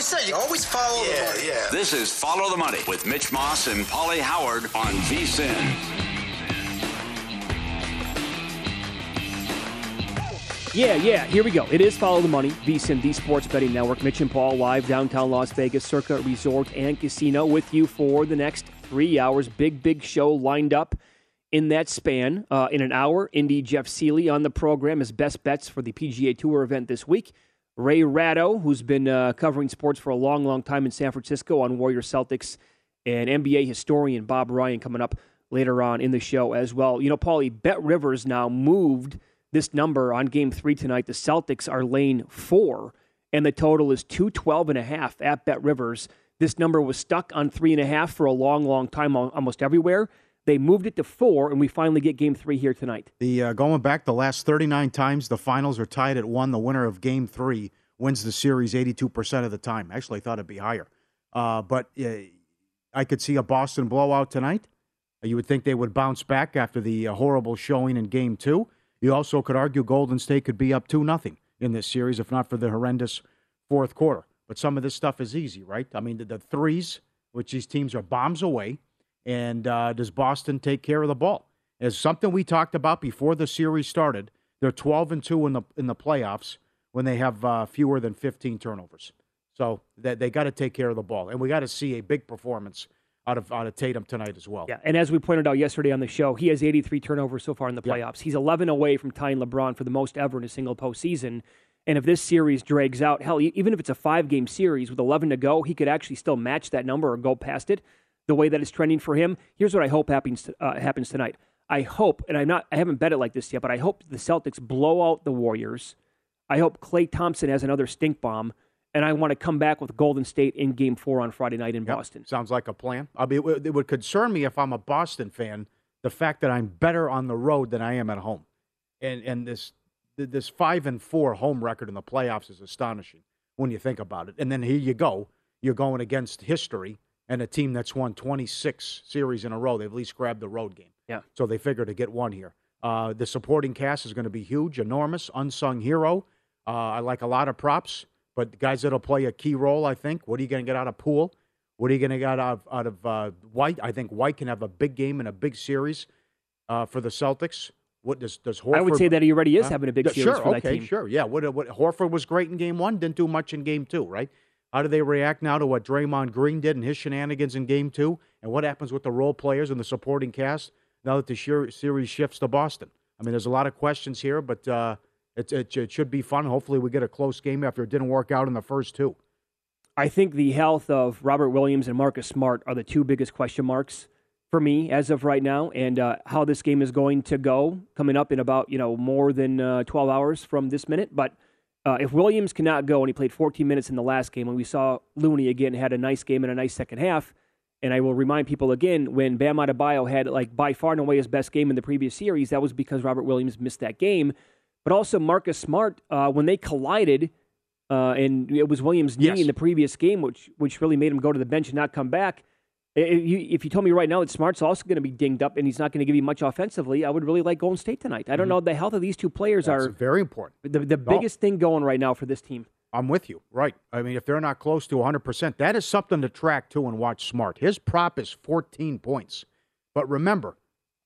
Always say. You always follow the money. Yeah. This is Follow the Money with Mitch Moss and Pauly Howard on VSIN. Yeah, yeah, here we go. It is Follow the Money, VSIN, the Sports Betting Network. Mitch and Paul live downtown Las Vegas, Circa Resort and Casino with you for the next three hours. Big, big show lined up in that span. Uh, in an hour, Indy Jeff Sealey on the program as best bets for the PGA Tour event this week. Ray Ratto, who's been uh, covering sports for a long, long time in San Francisco on Warrior Celtics, and NBA historian Bob Ryan coming up later on in the show as well. You know, Paulie, Bet Rivers now moved this number on game three tonight. The Celtics are lane four, and the total is 212 and a half at Bet Rivers. This number was stuck on three and a half for a long, long time almost everywhere. They moved it to four, and we finally get game three here tonight. The uh, going back the last 39 times, the finals are tied at one. The winner of game three wins the series 82% of the time. Actually, I thought it'd be higher. Uh, but uh, I could see a Boston blowout tonight. You would think they would bounce back after the uh, horrible showing in game two. You also could argue Golden State could be up 2 nothing in this series if not for the horrendous fourth quarter. But some of this stuff is easy, right? I mean, the, the threes, which these teams are bombs away, and uh, does Boston take care of the ball? It's something we talked about before the series started. They're 12 and 2 in the in the playoffs when they have uh, fewer than 15 turnovers. So they, they got to take care of the ball, and we got to see a big performance out of out of Tatum tonight as well. Yeah, and as we pointed out yesterday on the show, he has 83 turnovers so far in the playoffs. Yeah. He's 11 away from tying LeBron for the most ever in a single postseason. And if this series drags out, hell, even if it's a five game series with 11 to go, he could actually still match that number or go past it. The way that it's trending for him. Here's what I hope happens uh, happens tonight. I hope, and I'm not, I haven't bet it like this yet, but I hope the Celtics blow out the Warriors. I hope Klay Thompson has another stink bomb, and I want to come back with Golden State in Game Four on Friday night in Yep, Boston. Sounds like a plan. I mean, it would, it would concern me if I'm a Boston fan, the fact that I'm better on the road than I am at home, and and this this five and four home record in the playoffs is astonishing when you think about it. And then here you go, you're going against history and a team that's won 26 series in a row, they've at least grabbed the road game. Yeah. So they figure to get one here. Uh, the supporting cast is going to be huge, enormous, unsung hero. Uh, I like a lot of props, but guys that'll play a key role, I think. What are you going to get out of Poole? What are you going to get out of, out of uh, White? I think White can have a big game in a big series uh, for the Celtics. What does does Horford? I would say that he already is having a big series sure, for that okay, team. Sure, yeah. What, what Horford was great in game one, didn't do much in game two, right? How do they react now to what Draymond Green did and his shenanigans in game two? And what happens with the role players and the supporting cast now that the series shifts to Boston? I mean, there's a lot of questions here, but uh, it, it, it should be fun. Hopefully, we get a close game after it didn't work out in the first two. I think the health of Robert Williams and Marcus Smart are the two biggest question marks for me as of right now, and uh, how this game is going to go coming up in about you know more than uh, 12 hours from this minute. But uh, if Williams cannot go, and he played 14 minutes in the last game, and we saw Looney again had a nice game and a nice second half. And I will remind people again when Bam Adebayo had like by far and away his best game in the previous series, that was because Robert Williams missed that game. But also Marcus Smart, uh, when they collided, uh, and it was Williams' knee Yes. in the previous game, which which really made him go to the bench and not come back. If you, if you told me right now that Smart's also going to be dinged up and he's not going to give you much offensively, I would really like Golden State tonight. I don't know. The health of these two players Mm-hmm. That's are very important. the, the No. biggest thing going right now for this team. I'm with you. Right. I mean, if they're not close to 100%, that is something to track too and watch smart. His prop is 14 points. But remember,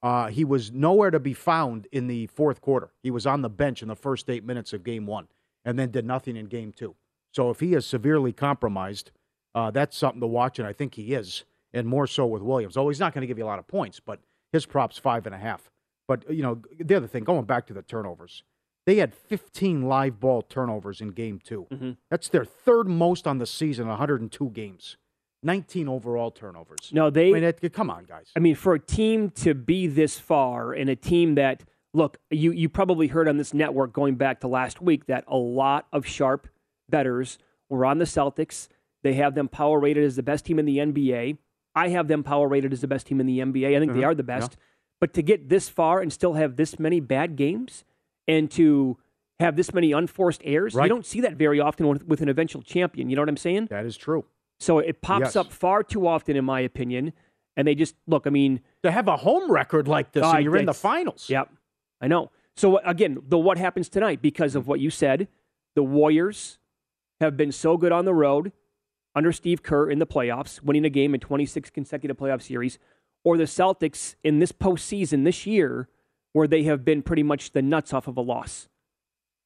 uh, he was nowhere to be found in the fourth quarter. He was on the bench in the first eight minutes of game one and then did nothing in game two. So if he is severely compromised, uh, that's something to watch, and I think he is, and more so with Williams. Oh, he's not going to give you a lot of points, but his prop's five and a half. But, you know, the other thing, going back to the turnovers, they had 15 live ball turnovers in game 2 mm-hmm. That's their third most on the season, 102 games. 19 overall turnovers. No, they. I mean, it, come on, guys. I mean, for a team to be this far and a team that, look, you, you probably heard on this network going back to last week that a lot of sharp betters were on the Celtics. They have them power rated as the best team in the NBA. I have them power rated as the best team in the NBA. I think they Mhm. are the best. But to get this far and still have this many bad games and to have this many unforced errors, Right. you don't see that very often with, with an eventual champion. You know what I'm saying? That is true. So it pops Yes. up far too often, in my opinion. And they just, look, I mean, To have a home record like this, I- and you're in the finals. Yep, I know. So again, the what happens tonight because of what you said, the Warriors have been so good on the road under Steve Kerr in the playoffs, winning a game in 26 consecutive playoff series, or the Celtics in this postseason this year, where they have been pretty much the nuts off of a loss.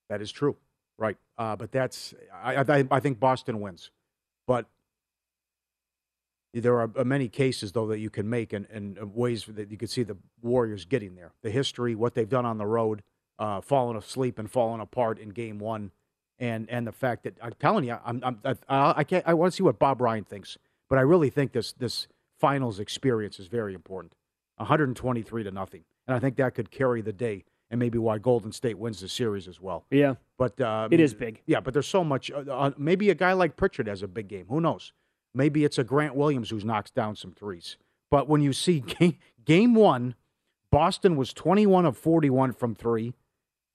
That is true. Right. Uh, but that's, I, I, I think Boston wins. But there are many cases, though, that you can make and, and ways that you can see the Warriors getting there. The history, what they've done on the road, uh, falling asleep and falling apart in game one. And, and the fact that I'm telling you, I'm, I'm, I, I can't. I want to see what Bob Ryan thinks, but I really think this this finals experience is very important. 123 to nothing, and I think that could carry the day, and maybe why Golden State wins the series as well. Yeah, But uh, it is big. yeah, but there's so much. Uh, uh, maybe a guy like Pritchard has a big game. Who knows? Maybe it's a Grant Williams who's knocks down some threes. But when you see game, game one, Boston was 21 of 41 from three,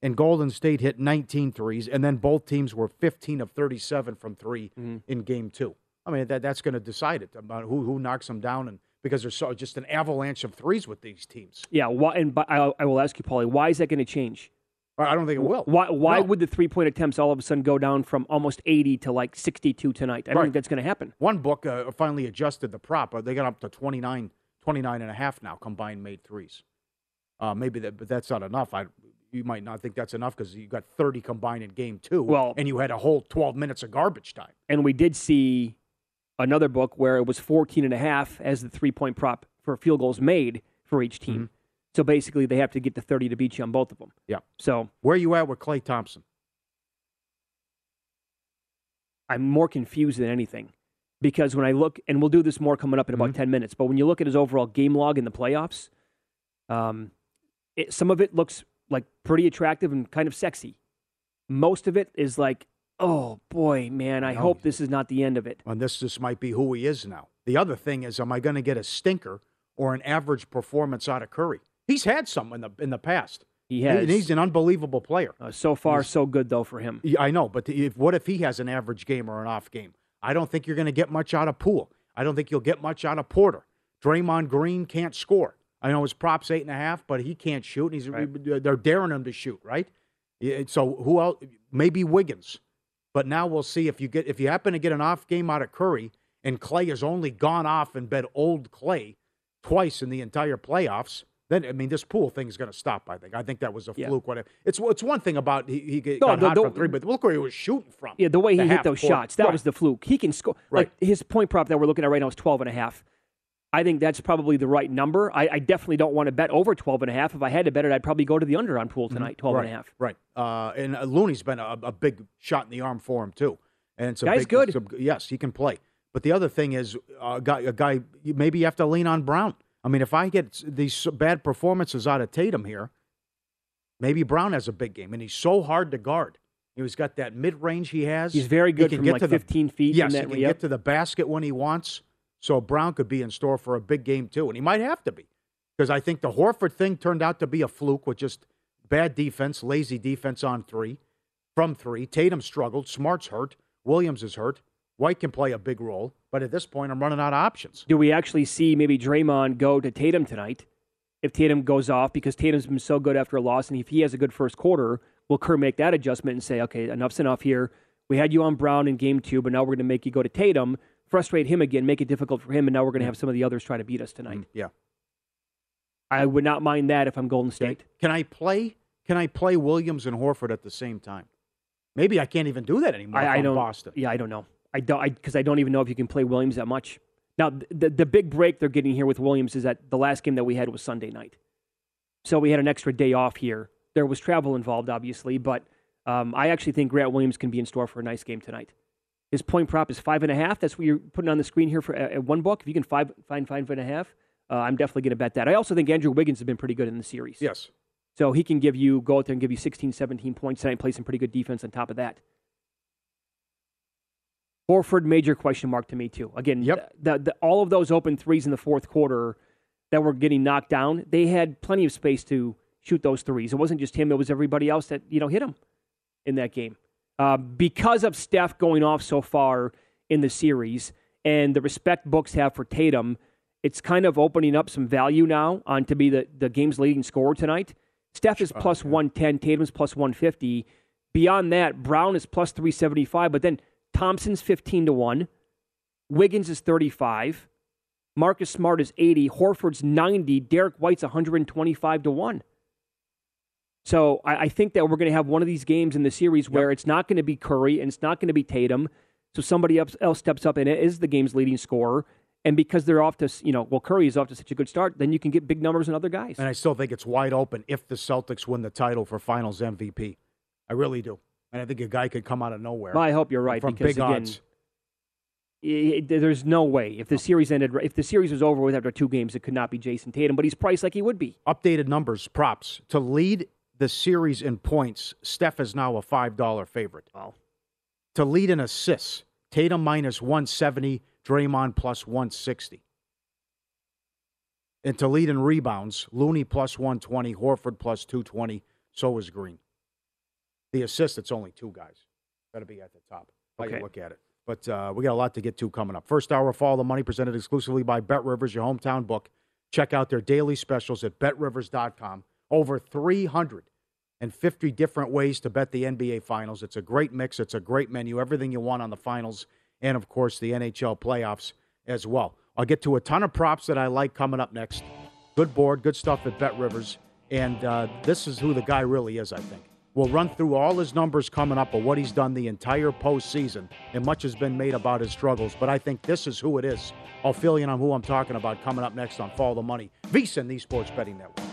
and Golden State hit 19 threes, and then both teams were 15 of 37 from 3 Mm-hmm. in game two. I mean, that, that's going to decide it about who, who knocks them down, and because there's so just an avalanche of threes with these teams. Yeah, why, and I, I will ask you, Paulie, why is that going to change? I don't think it will. Why, why No. would the three point attempts all of a sudden go down from almost 80 to like 62 tonight? I don't Right. think that's going to happen. One book uh, finally adjusted the prop. Uh, They got up to 29, 29 and a half now combined made threes. Uh, maybe that, but that's not enough. I, you might not think that's enough because you got 30 combined in game two. Well- and you had a whole 12 minutes of garbage time. And we did see another book where it was 14 and a half as the three point prop for field goals made for each team. Mm-hmm. So basically, they have to get to 30 to beat you on both of them. Yeah. So Where are you at with Klay Thompson? I'm more confused than anything because when I look, and we'll do this more coming up in about Mhm. 10 minutes, but when you look at his overall game log in the playoffs, um, it, some of it looks like pretty attractive and kind of sexy. Most of it is like, oh boy, man, I No. hope this is not the end of it. And this this might be who he is now. The other thing is, am I going to get a stinker or an average performance out of Curry? He's had some in the in the past. He has. And he's an unbelievable player. Uh, so far, He's- so good though for him. Yeah, I know, but if, what if he has an average game or an off game? I don't think you're going to get much out of Poole. I don't think you'll get much out of Porter. Draymond Green can't score. I know his props eight and a half, but he can't shoot. And he's right. they're daring him to shoot, right? So who else? Maybe Wiggins. But now we'll see if you get if you happen to get an off game out of Curry and Klay has only gone off and been old Klay twice in the entire playoffs. Then I mean, this Poole thing is going to stop. I think. I think that was a yeah. fluke. Whatever. It's it's one thing about he, he got no, the, hot the, from three, but look where he was shooting from. Yeah, the way he hit those court. shots, that right. was the fluke. He can score. Right. Like his point prop that we're looking at right now is 12 and a half. I think that's probably the right number. I, I, definitely don't want to bet over 12 and a half. If I had to bet it, I'd probably go to the under on Poole mm-hmm. tonight, 12 right. and a half. Right. Uh, and uh, Looney's been a, a, big shot in the arm for him, too. And so Guy's big, good. A, yes, he can play. But the other thing is, uh, a guy, a guy, maybe you have to lean on Brown. I mean, if I get these bad performances out of Tatum here, maybe Brown has a big game. And he's so hard to guard. He's got that mid range he has. He's very good he can from get like to 15 the, feet. Yes, he can get to the basket when he wants. So Brown could be in store for a big game too, and he might have to be because I think the Horford thing turned out to be a fluke with just bad defense, lazy defense on three, from three. Tatum struggled, Smart's hurt, Williams is hurt. White can play a big role, but at this point, I'm running out of options. Do we actually see maybe Draymond go to Tatum tonight? If Tatum goes off because Tatum's been so good after a loss, and if he has a good first quarter, will Kerr make that adjustment and say, okay, enough's enough here? We had you on Brown in game two, but now we're going to make you go to Tatum frustrate him again, make it difficult for him, and now we're going to have some of the others try to beat us tonight. Mm, yeah. I would not mind that if I'm Golden State. Can I play? Can I play Williams and Horford at the same time? Maybe I can't even do that anymore. I, I don't. Boston. Yeah, I don't know. I don't because I, I, don't even know if you can play Williams that much. Now, the the big break they're getting here with Williams is that the last game that we had was Sunday night, so we had an extra day off here. There was travel involved, obviously, but um, I actually think Grant Williams can be in store for a nice game tonight. His point prop is five and a half. That's what you're putting on the screen here for uh, one book. If you can five, find five and a half, uh, I'm definitely going to bet that. I also think Andrew Wiggins has been pretty good in the series. Yes. So he can give you go out there and give you 16, 17 points tonight and play some pretty good defense on top of that. Horford, major question mark to me too. Again, yep. the, the, all of those open threes in the fourth quarter that were getting knocked down, they had plenty of space to shoot those threes. It wasn't just him; it was everybody else that you know hit him in that game. Uh, because of Steph going off so far in the series and the respect books have for Tatum, it's kind of opening up some value now on to be the, the game's leading scorer tonight. Steph is plus 110, Tatum's plus 150. Beyond that, Brown is plus 375, but then Thompson's 15 to 1. Wiggins is 35. Marcus Smart is 80. Horford's 90. Derrick White's 125 to 1. So I, I think that we're going to have one of these games in the series where yep. it's not going to be Curry and it's not going to be Tatum. So somebody else, steps up and it is the game's leading scorer. And because they're off to, you know, well, Curry is off to such a good start, then you can get big numbers in other guys. And I still think it's wide open if the Celtics win the title for Finals MVP. I really do. And I think a guy could come out of nowhere. Well, I hope you're right from because big again, odds. It, there's no way if the series ended if the series was over with after two games, it could not be Jayson Tatum. But he's priced like he would be. Updated numbers, props to lead the series in points, Steph is now a $5 favorite. Wow. To lead in assists, Tatum minus 170, Draymond plus 160. And to lead in rebounds, Looney plus 120, Horford plus 220, so is Green. The assist, it's only two guys. Got to be at the top. How okay. you look at it. But uh, we got a lot to get to coming up. First hour, Follow the Money, presented exclusively by Bet Rivers, your hometown book. Check out their daily specials at betrivers.com. Over 350 different ways to bet the NBA Finals. It's a great mix, it's a great menu, everything you want on the finals, and of course, the NHL playoffs as well. I'll get to a ton of props that I like coming up next. Good board, good stuff at Bet Rivers. And uh, this is who the guy really is, I think. We'll run through all his numbers coming up of what he's done the entire postseason, and much has been made about his struggles. But I think this is who it is. I'll fill you in on who I'm talking about coming up next on Follow the Money, VSIN, the Sports Betting Network.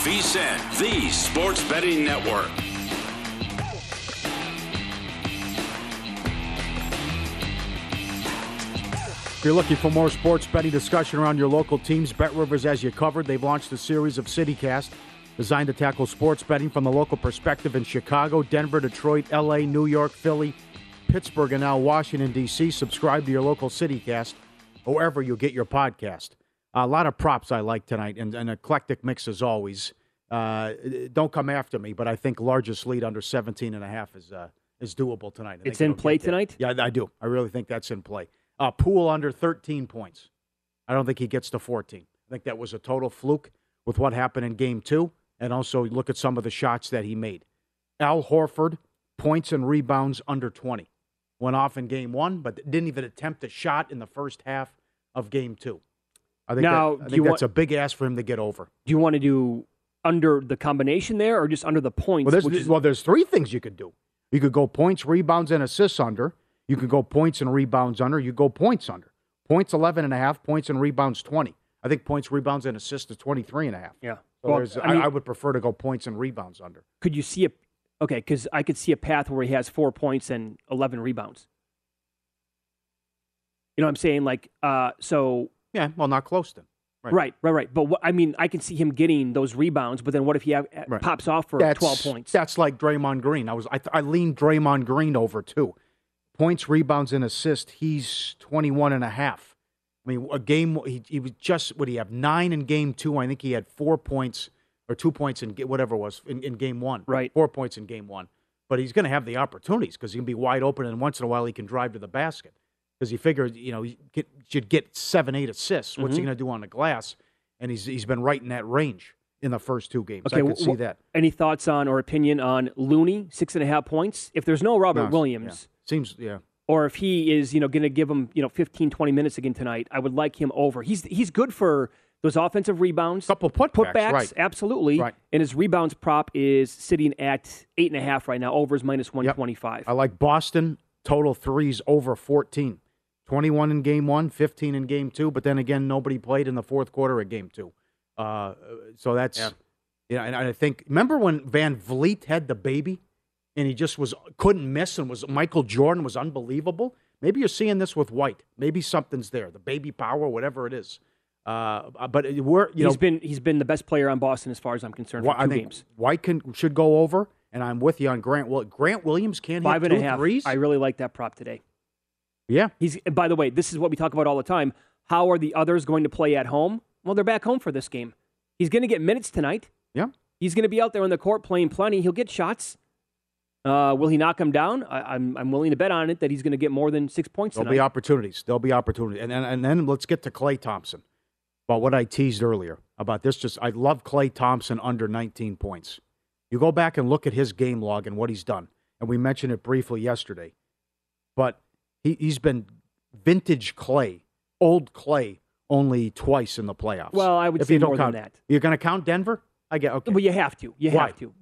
VSIN, the sports betting network. If you're looking for more sports betting discussion around your local teams, Bet Rivers, as you covered, they've launched a series of CityCast designed to tackle sports betting from the local perspective in Chicago, Denver, Detroit, LA, New York, Philly, Pittsburgh, and now Washington, D.C. Subscribe to your local CityCast wherever you get your podcast. A lot of props I like tonight, and an eclectic mix as always. Uh, don't come after me, but I think largest lead under 17 and a half is uh, is doable tonight. I It's in play tonight? Yeah, I do. I really think that's in play. Uh, Poole under 13 points. I don't think he gets to 14. I think that was a total fluke with what happened in game two, and also look at some of the shots that he made. Al Horford, points and rebounds under 20. Went off in game one, but didn't even attempt a shot in the first half of game two. I think, Now, that, I think that's want- a big ask for him to get over. Do you want to do under the combination there or just under the points? Well, there's, is- well, there's three things you could do. You could go points, rebounds, and assists under. You could go points and rebounds under. You go points under. Points 11 and a half, points and rebounds 20. I think points, rebounds, and assists is 23 and a half. Yeah. So Well, there's, I I, I would prefer to go points and rebounds under. could you see a okay? Because I could see a path where he has four points and eleven rebounds. You know what I'm saying? Like, uh, so Yeah, well, not close then. right, right, right. But what, I mean, I can see him getting those rebounds. But then what if he have, uh, Right. pops off for That's, twelve points? That's like Draymond Green. I was I, I leaned Draymond Green over too. Points, rebounds, and assist. He's 21 and a half. I mean, a game. He, he was just what he have nine in game two. I think he had four points or two points in whatever it was in, in game one. Right. Four points in game one. But he's going to have the opportunities because he can be wide open, and once in a while he can drive to the basket because he figured you know he get, should get seven, eight assists. What's he Mhm. going to do on the glass? And he's he's been right in that range in the first two games. Okay, I could see that. Any thoughts on or opinion on Looney six and a half points? If there's no Robert No, Williams, yeah. Seems yeah. or if he is, you know, going to give him, you know, 15, 20 minutes again tonight, I would like him over. He's he's good for those offensive rebounds, couple putbacks, right. absolutely. Right. And his rebounds prop is sitting at eight and a half right now. Over is minus one twenty five. I like Boston total threes over 14. 21 in game one, 15 in game two, but then again, nobody played in the fourth quarter of game two. Uh, so that's, yeah. and I think, remember when VanVleet had the baby and he just was couldn't miss and was Michael Jordan was unbelievable. Maybe you're seeing this with White. Maybe something's there, the baby power, whatever it is. Uh, but we're you he's know been he's been the best player on Boston as far as I'm concerned for Wh- two I think games. White can should go over, and I'm with you on Grant. Well, Grant Williams can Five hit and a half. threes? I really like that prop today. Yeah, He's and by the way, this is what we talk about all the time. How are the others going to play at home? Well, they're back home for this game. He's going to get minutes tonight. yeah. He's going to be out there on the court playing plenty. He'll get shots. Uh, will he knock him down? I, I'm I'm willing to bet on it that he's going to get more than six points tonight. There'll tonight. be opportunities. There'll be opportunities. And, and and then let's get to Klay Thompson. About what I teased earlier about this. Just I love Klay Thompson under 19 points. You go back and look at his game log and what he's done, and we mentioned it briefly yesterday. But he, he's been vintage Klay, old Klay, only twice in the playoffs. Well, I would if say you don't more than count, that. You're going to count Denver? I get okay. Well, you have to. You Why? have to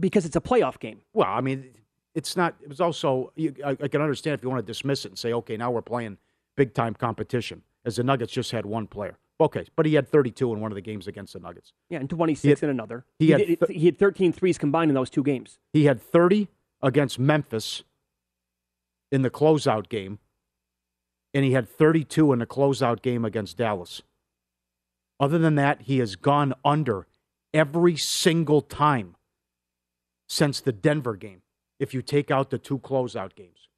because it's a playoff game. Well, I mean, it's not. It was also. You, I, I can understand if you want to dismiss it and say, okay, now we're playing big time competition, as the Nuggets just had one player. Okay, but he had 32 in one of the games against the Nuggets. Yeah, and 26 He had- in another. he He, had th- he had 13 threes combined in those two games. He had 30 against Memphis in the closeout game, and he had 32 in the closeout game against Dallas. Other than that, he has gone under every single time since the Denver game, if you take out the two closeout games,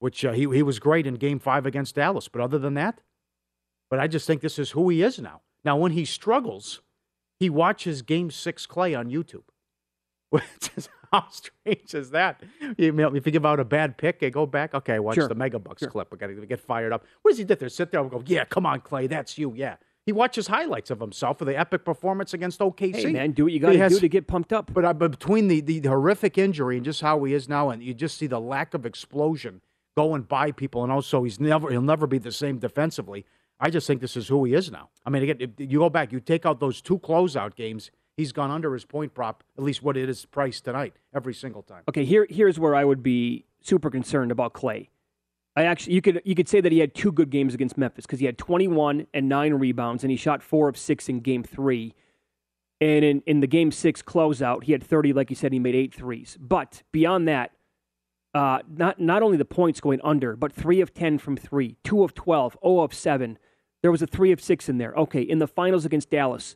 which uh, he, he was great in game five against Dallas. But other than that, but I just think this is who he is now. Now, when he struggles, he watches game six Klay on YouTube. How strange is that? You know, if you give out a bad pick, they go back. Okay, watch Sure. the Megabucks Sure. clip. I got to get fired up. What does he do there? Sit there and go, "Yeah, come on, Klay, that's you." Yeah, he watches highlights of himself for the epic performance against OKC. Hey, man, do what you got to do to get pumped up. But, uh, but between the, the horrific injury and just how he is now, and you just see the lack of explosion going by people, and also he's never he'll never be the same defensively. I just think this is who he is now. I mean, again, you go back, you take out those two closeout games, he's gone under his point prop, at least what it is priced tonight, every single time. Okay, here here's where I would be super concerned about Klay. I actually you could you could say that he had two good games against Memphis because he had 21 and nine rebounds and he shot four of six in game three. And in, in the game six closeout, he had 30, like you said, he made eight threes. But beyond that, uh, not not only the points going under, but three of 10 from three, two of 12, 0 of seven. There was a three of six in there. Okay, in the finals against Dallas,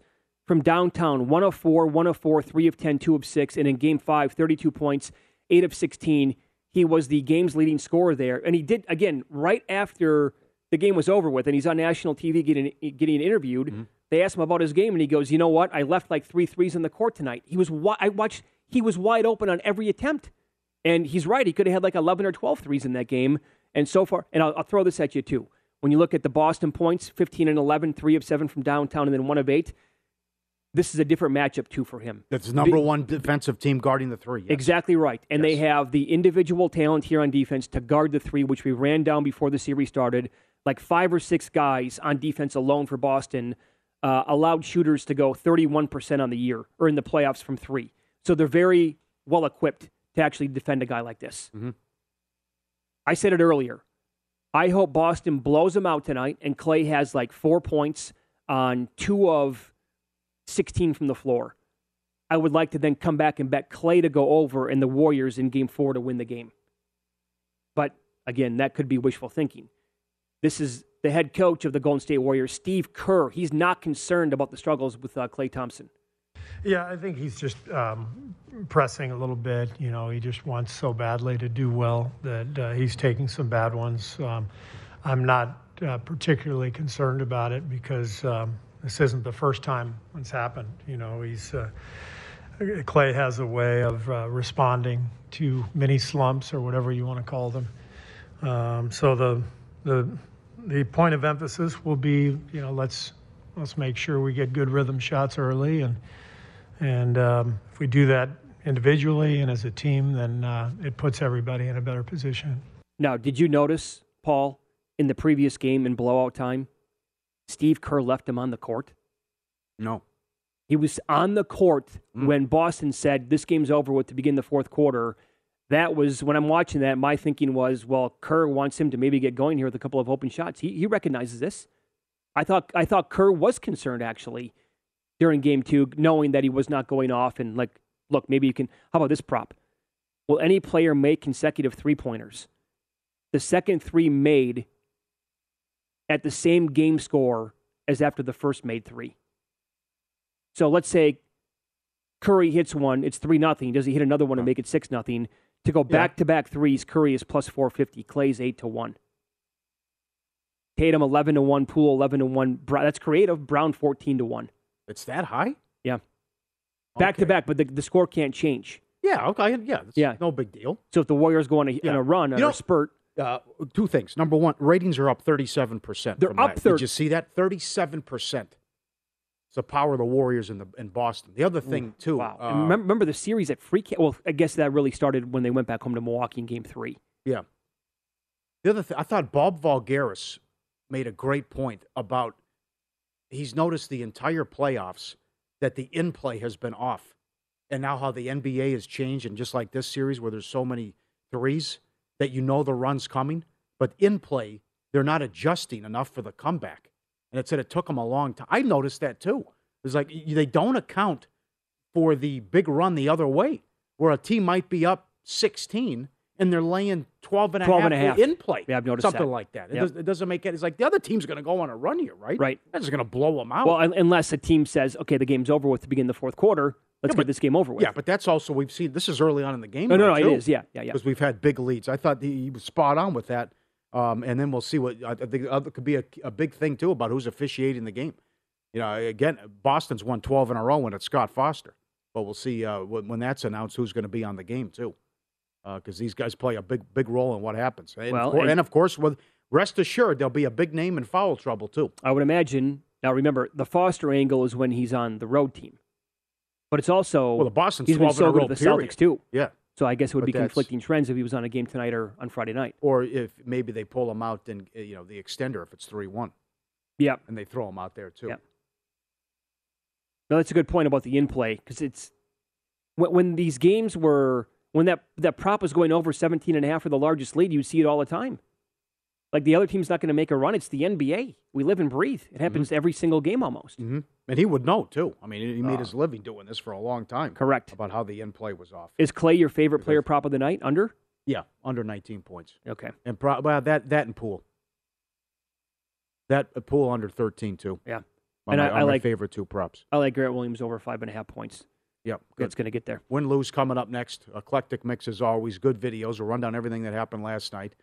from downtown, one of four, one of four, three of 10, two of six. And in game five, 32 points, eight of 16. He was the game's leading scorer there. And he did, again, right after the game was over with, and he's on national TV getting, getting interviewed. Mm-hmm. They asked him about his game, and he goes, You know what? I left like three threes in the court tonight. He was, I watched, he was wide open on every attempt. And he's right. He could have had like 11 or 12 threes in that game. And so far, and I'll, I'll throw this at you too. When you look at the Boston points, 15 and 11, three of seven from downtown, and then one of eight, this is a different matchup too for him. That's the number one defensive team guarding the three. yes. Exactly right. And they have the individual talent here on defense to guard the three, which we ran down before the series started. Like five or six guys on defense alone for Boston uh, allowed shooters to go 31% on the year or in the playoffs from three. So they're very well equipped to actually defend a guy like this. Mhm. I said it earlier. I hope Boston blows them out tonight and Clay has like four points on two of 16 from the floor. I would like to then come back and bet Klay to go over and the Warriors in game four to win the game. But again, that could be wishful thinking. This is the head coach of the Golden State Warriors, Steve Kerr. He's not concerned about the struggles with uh, Klay Thompson. Yeah, I think he's just um, pressing a little bit. You know, he just wants so badly to do well that uh, he's taking some bad ones. Um, I'm not uh, particularly concerned about it because um, this isn't the first time it's happened. You know, he's uh, Klay has a way of uh, responding to mini slumps or whatever you want to call them. Um, so the the the point of emphasis will be, you know, let's let's make sure we get good rhythm shots early, and and um, if we do that individually and as a team, then uh, it puts everybody in a better position. Now, did you notice, Paul, in the previous game in blowout time, Steve Kerr left him on the court? No. He was on the court mm. when Boston said this game's over with to begin the fourth quarter. That was when I'm watching that. My thinking was, well, Kerr wants him to maybe get going here with a couple of open shots. He he recognizes this. I thought I thought Kerr was concerned actually during game two, knowing that he was not going off and like, look, maybe you can. How about this prop? will any player make consecutive three pointers? The second three made at the same game score as after the first made three. So let's say Curry hits one, it's three nothing. Does he hit another one and make it six nothing? To go back to back threes, Curry is plus four fifty. Klay's eight to one. Tatum eleven to one. Poole eleven to one. Bra- That's creative. Brown fourteen to one. It's that high? Yeah. Back to back, but the, the score can't change. Yeah, okay, yeah, Yeah. no big deal. So if the Warriors go on a, on a run, on know- a spurt, Uh, two things. Number one, ratings are up 37%. They're up 30 Did you see that? 37%. It's the power of the Warriors in, the, in Boston. The other thing, too. wow. uh, remember, remember the series at Free? Well, I guess that really started when they went back home to Milwaukee in Game Three. Yeah. The other thing, I thought Bob Voulgaris made a great point about he's noticed the entire playoffs that the in play has been off. And now how the NBA has changed, and just like this series where there's so many threes that you know the run's coming, but in play, they're not adjusting enough for the comeback. And it said it took them a long time. I noticed that too. It's like they don't account for the big run the other way, where a team might be up 16 and they're laying 12 and a 12 half and a half. in play. Yeah, I've noticed Something that. like that. It, Yep. does, it doesn't make it. It's like the other team's going to go on a run here, right? Right. That's going to blow them out. Well, unless a team says, "Okay, the game's over with to begin the fourth quarter. Let's Yeah, get this game over with." yeah, but that's also we've seen. This is early on in the game. No, no, no, too, is. Yeah, yeah, yeah. Because we've had big leads. I thought he was spot on with that. Um, and then we'll see what I think. Other could be a, a big thing too about who's officiating the game. You know, again, Boston's won 12 in a row when it's Scott Foster, but we'll see uh, when, when that's announced who's going to be on the game too, because these guys play a big big role in what happens. And, Well, of, course, and- and of course, with rest assured, there'll be a big name in foul trouble too. I would imagine. Now, remember, the Foster angle is when he's on the road team, but it's also Well, the Boston's he's been so good at the period. Celtics too. Yeah. So I guess it would But be conflicting trends if he was on a game tonight or on Friday night. Or if maybe they pull him out, then uh, you know the extender if it's three one, Yeah. and they throw him out there too. Yeah. No, that's a good point about the in play because it's when, when these games were when that that prop was going over 17 and a half for the largest lead, you'd see it all the time. Like the other team's not going to make a run. It's the NBA. We live and breathe. It happens every single game almost. hmm And he would know too. I mean, he made Ah. his living doing this for a long time. Correct. About how the in play was off. Is Clay your favorite player prop of the night? Under? Yeah, under 19 points. Okay. And pro- well, that that and Poole. That uh, Poole under 13 too. Yeah. Are And my, I- are I my like- favorite two props. I like Garrett Williams over five and a half points. Yep, That's going to get there. Win lose coming up next. Eclectic mix as always. Good videos. We'll run down everything that happened last night.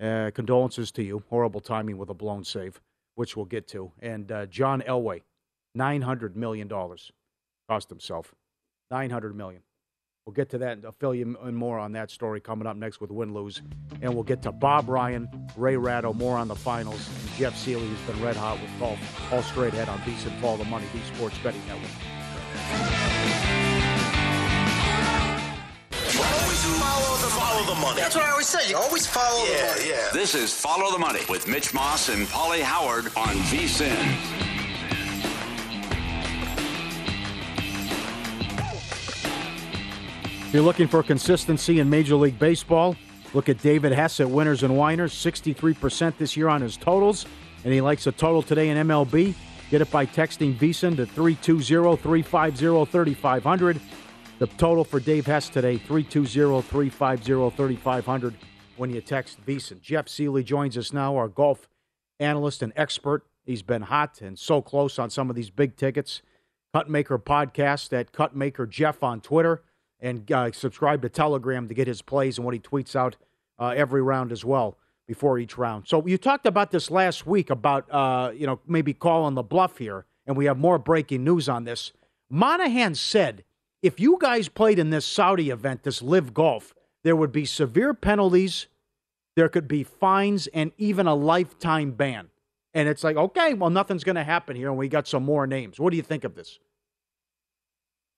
Uh, condolences to you. Horrible timing with a blown save, which we'll get to. And uh, John Elway, nine hundred million dollars, cost himself. Nine hundred million. We'll get to that and I'll fill you in more on that story coming up next with win lose, and we'll get to Bob Ryan, Ray Ratto, more on the finals, and Jeff Sealey, who's been red hot with golf. All straight ahead on VSiN Follow the Money, V Sports Betting Network. The money. That's what I always say. You always follow the money. Yeah. This is Follow the Money with Mitch Moss and Pauly Howard on VSIN. If you're looking for consistency in Major League Baseball, look at David Hess at Winners and Winers, 63% this year on his totals, and he likes a total today in MLB. Get it by texting VSIN to 320-350-3500. The total for Dave Hess today, 320-350-3500 when you text VSIN. Jeff Sealey joins us now, our golf analyst and expert. He's been hot and so close on some of these big tickets. Cutmaker podcast at Cutmaker Jeff on Twitter and uh, subscribe to Telegram to get his plays and what he tweets out uh, every round as well before each round. So you talked about this last week about uh, you know maybe calling the bluff here, and we have more breaking news on this. Monahan said if you guys played in this Saudi event, this Live Golf, there would be severe penalties, there could be fines, and even a lifetime ban. And it's like, okay, well, nothing's going to happen here, and we got some more names. What do you think of this?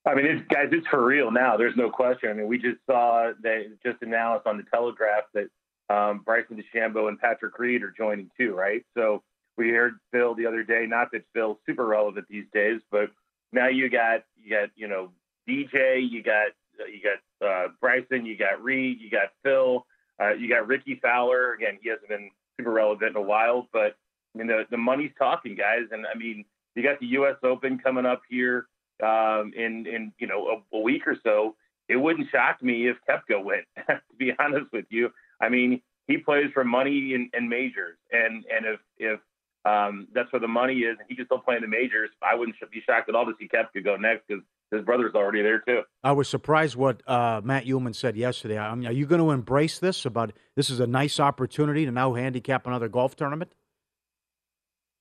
I mean, it's, guys, it's for real now. There's no question. I mean, we just saw that just announced on the Telegraph that um, Bryson DeChambeau and Patrick Reed are joining too, right? So we heard Phil the other day. Not that Phil's super relevant these days, but now you got you got you know DJ, you got you got uh, Bryson, you got Reed, you got Phil, uh, you got Rickie Fowler. Again, he hasn't been super relevant in a while, but I mean the the money's talking, guys. And I mean you got the U.S. Open coming up here um, in in you know a, a week or so. it wouldn't shock me if Koepka went. to be honest with you, I mean, he plays for money in, majors, and and if if um, that's where the money is, and he can still play in the majors, I wouldn't be shocked at all to see Koepka go next because his brother's already there too. I was surprised what uh, Matt Uhlman said yesterday. I mean, are you going to embrace this? About this is a nice opportunity to now handicap another golf tournament.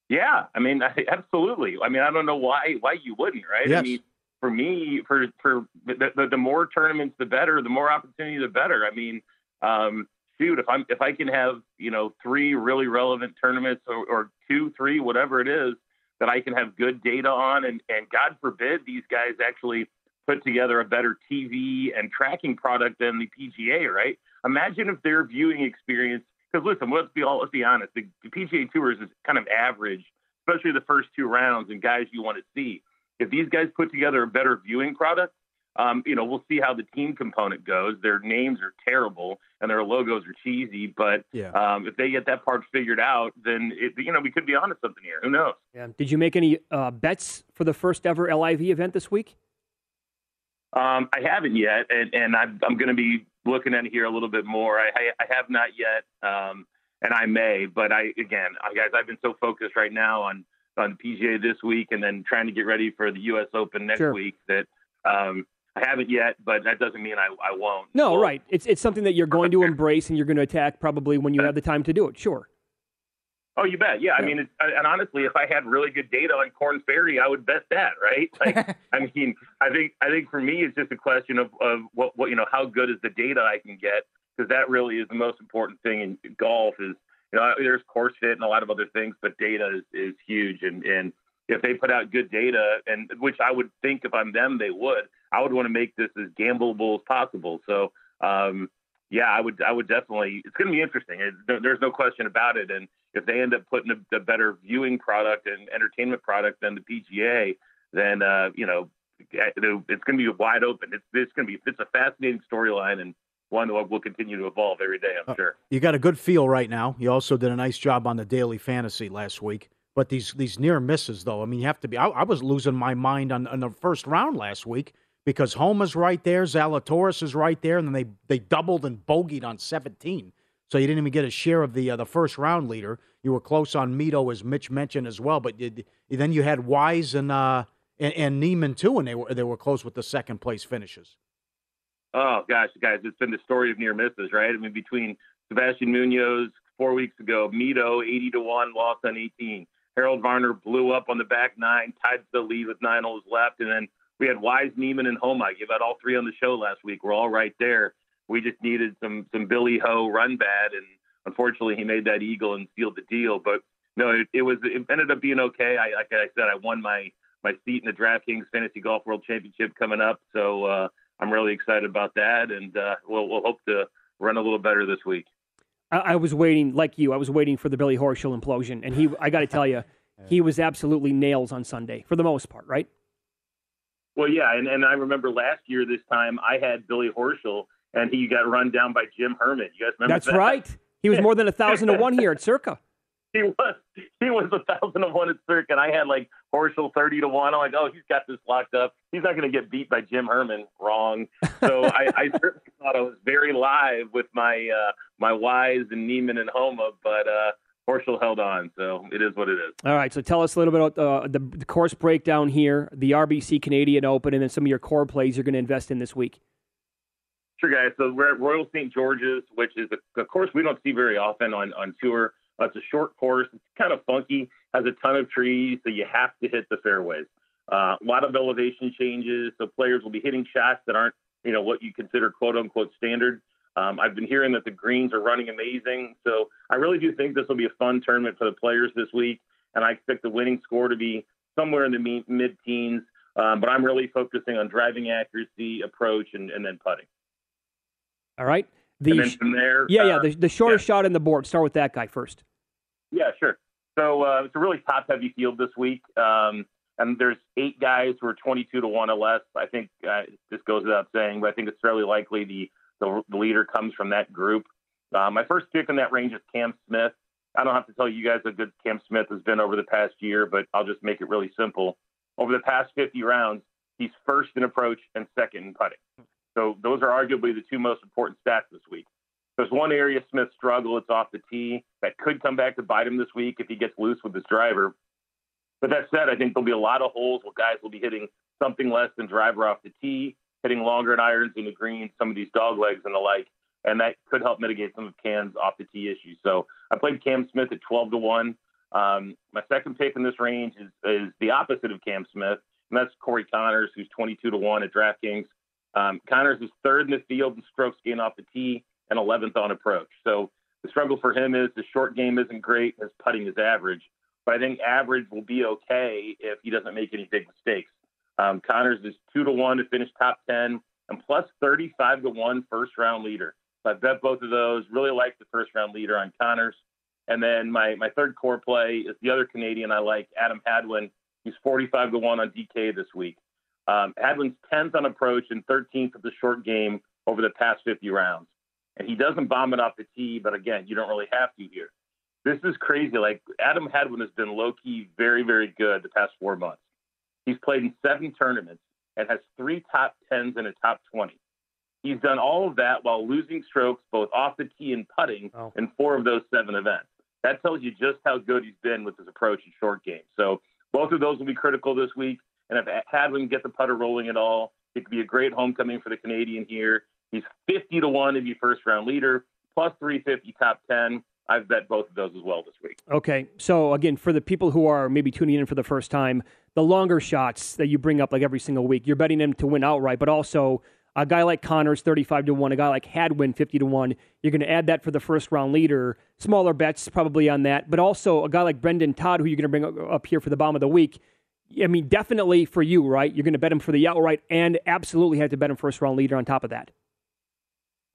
Yeah, I mean, absolutely. I mean, I don't know why why you wouldn't, right? Yes. I mean, for me, for for the, the, the more tournaments, the better. The more opportunity, the better. I mean, um, shoot, if I'm if I can have you know three really relevant tournaments or, or two, three, whatever it is that I can have good data on, and and God forbid these guys actually put together a better TV and tracking product than the PGA, right? Imagine if their viewing experience. Because listen, let's be all let's be honest. The, the PGA Tours is kind of average, especially the first two rounds and guys you want to see. If these guys put together a better viewing product, um, you know, we'll see how the team component goes. Their names are terrible and their logos are cheesy, but Yeah. um, if they get that part figured out, then it, you know we could be onto something here. Who knows? Yeah. Did you make any uh, bets for the first ever LIV event this week? Um, I haven't yet, and, and I'm, I'm going to be looking at it here a little bit more. I, I, I have not yet, um, and I may, but I again, I, guys, I've been so focused right now on on PGA this week, and then trying to get ready for the U.S. Open next Sure. week that um, I haven't yet. But that doesn't mean I, I won't. No, Well, right. It's it's something that you're going to embrace and you're going to attack probably when you have the time to do it. Sure. Oh, you bet. Yeah, I mean, it's, and honestly, if I had really good data on Korn Ferry, I would bet that, right? Like, I mean, I think I think for me, it's just a question of of what what you know, how good is the data I can get, because that really is the most important thing in golf. Is you know, there's course fit and a lot of other things, but data is, is huge, and and if they put out good data, and which I would think if I'm them, they would. I would want to make this as gambleable as possible. So, um, yeah, I would. I would definitely. It's going to be interesting. It, there's no question about it. And if they end up putting a, a better viewing product and entertainment product than the PGA, then uh, you know it's going to be wide open. It's it's going to be it's a fascinating storyline and one that will continue to evolve every day. I'm sure. You got a good feel right now. You also did a nice job on the daily fantasy last week. But these these near misses, though, I mean, you have to be. I, I was losing my mind on, on the first round last week because Homa's right there, Zalatoris is right there, and then they they doubled and bogeyed on 17. So you didn't even get a share of the uh, the first round leader. You were close on Mito, as Mitch mentioned as well. But then you had Wise and uh and, and Niemann too, and they were they were close with the second place finishes. Oh gosh, guys, it's been the story of near misses, right? I mean, between Sebastian Munoz four weeks ago, Mito eighty to one, lost on eighteen. Harold Varner blew up on the back nine, tied the lead with nine holes left, and then we had Wise, Niemann, and Homa. Give out all three on the show last week. We're all right there. We just needed some some Billy Ho run bad, and unfortunately, he made that eagle and sealed the deal. But no, it, it was it ended up being okay. I like I said, I won my my seat in the DraftKings Fantasy Golf World Championship coming up, so uh, I'm really excited about that, and uh, we'll we'll hope to run a little better this week. I, I was waiting, like you, I was waiting for the Billy Horschel implosion, and he. I got to tell you, he was absolutely nails on Sunday for the most part, right? Well, yeah, and, and I remember last year this time I had Billy Horschel, and he got run down by Jim Herman. You guys remember That's that? right. He was more than a thousand to one here at Circa. He was he was a thousand to one at Circa, and I had like Horschel thirty to one. I'm like, oh, he's got this locked up. He's not going to get beat by Jim Herman. Wrong. So I, I certainly thought I was very live with my uh, my Wise and Niemann and Homa, but uh, Horschel held on. So it is what it is. All right, so tell us a little bit about uh, the, the course breakdown here, the RBC Canadian Open, and then some of your core plays you're going to invest in this week. Sure, guys. So we're at Royal St. George's, which is a, a course we don't see very often on, on tour. Uh, it's a short course. It's kind of funky, has a ton of trees, so you have to hit the fairways. Uh, a lot of elevation changes, so players will be hitting shots that aren't, you know, what you consider quote unquote standard. Um, I've been hearing that the greens are running amazing, so I really do think this will be a fun tournament for the players this week, and I expect the winning score to be somewhere in the mid teens. Um, but I'm really focusing on driving accuracy, approach, and, and then putting. All right. The from there, yeah, yeah, uh, the, the shortest shot in the board. Start with that guy first. Yeah, sure. So uh, it's a really top heavy field this week. Um, and there's eight guys who are 22 to 1 or less. I think uh, this goes without saying, but I think it's fairly likely the, the, the leader comes from that group. Uh, my first pick in that range is Cam Smith. I don't have to tell you guys how good Cam Smith has been over the past year, but I'll just make it really simple. Over the past 50 rounds, he's first in approach and second in putting. So those are arguably the two most important stats this week. There's one area Smith struggle. It's off the tee that could come back to bite him this week if he gets loose with his driver. But that said, I think there'll be a lot of holes where guys will be hitting something less than driver off the tee, hitting longer irons in the green, some of these dog legs and the like, and that could help mitigate some of Cam's off the tee issues. So I played Cam Smith at 12 to one. Um, my second pick in this range is, is the opposite of Cam Smith, and that's Corey Conners, who's 22 to one at DraftKings. Um, Conners is third in the field in strokes gained off the tee and 11th on approach. So the struggle for him is the short game isn't great, his putting is average. But I think average will be okay if he doesn't make any big mistakes. Um, Conners is two to one to finish top 10 and plus 35 to one first round leader. So I bet both of those. Really like the first round leader on Conners. And then my, my third core play is the other Canadian I like, Adam Hadwin. He's 45 to 1 on DK this week. Um, Hadwin's 10th on approach and 13th of the short game over the past 50 rounds. And he doesn't bomb it off the tee, but again, you don't really have to here. This is crazy. Like Adam Hadwin has been low key very, very good the past four months. He's played in seven tournaments and has three top tens and a top 20. He's done all of that while losing strokes both off the tee and putting oh. in four of those seven events. That tells you just how good he's been with his approach and short game. So both of those will be critical this week. And if Hadwin get the putter rolling at all, it could be a great homecoming for the Canadian here. He's 50 to 1 to be first round leader, plus 350 top 10. I've bet both of those as well this week. Okay. So, again, for the people who are maybe tuning in for the first time, the longer shots that you bring up like every single week, you're betting them to win outright, but also a guy like Conners 35 to 1, a guy like Hadwin 50 to 1, you're going to add that for the first round leader. Smaller bets probably on that, but also a guy like Brendon Todd, who you're going to bring up here for the bomb of the week. I mean, definitely for you, right? You're going to bet him for the outright and absolutely have to bet him first round leader on top of that.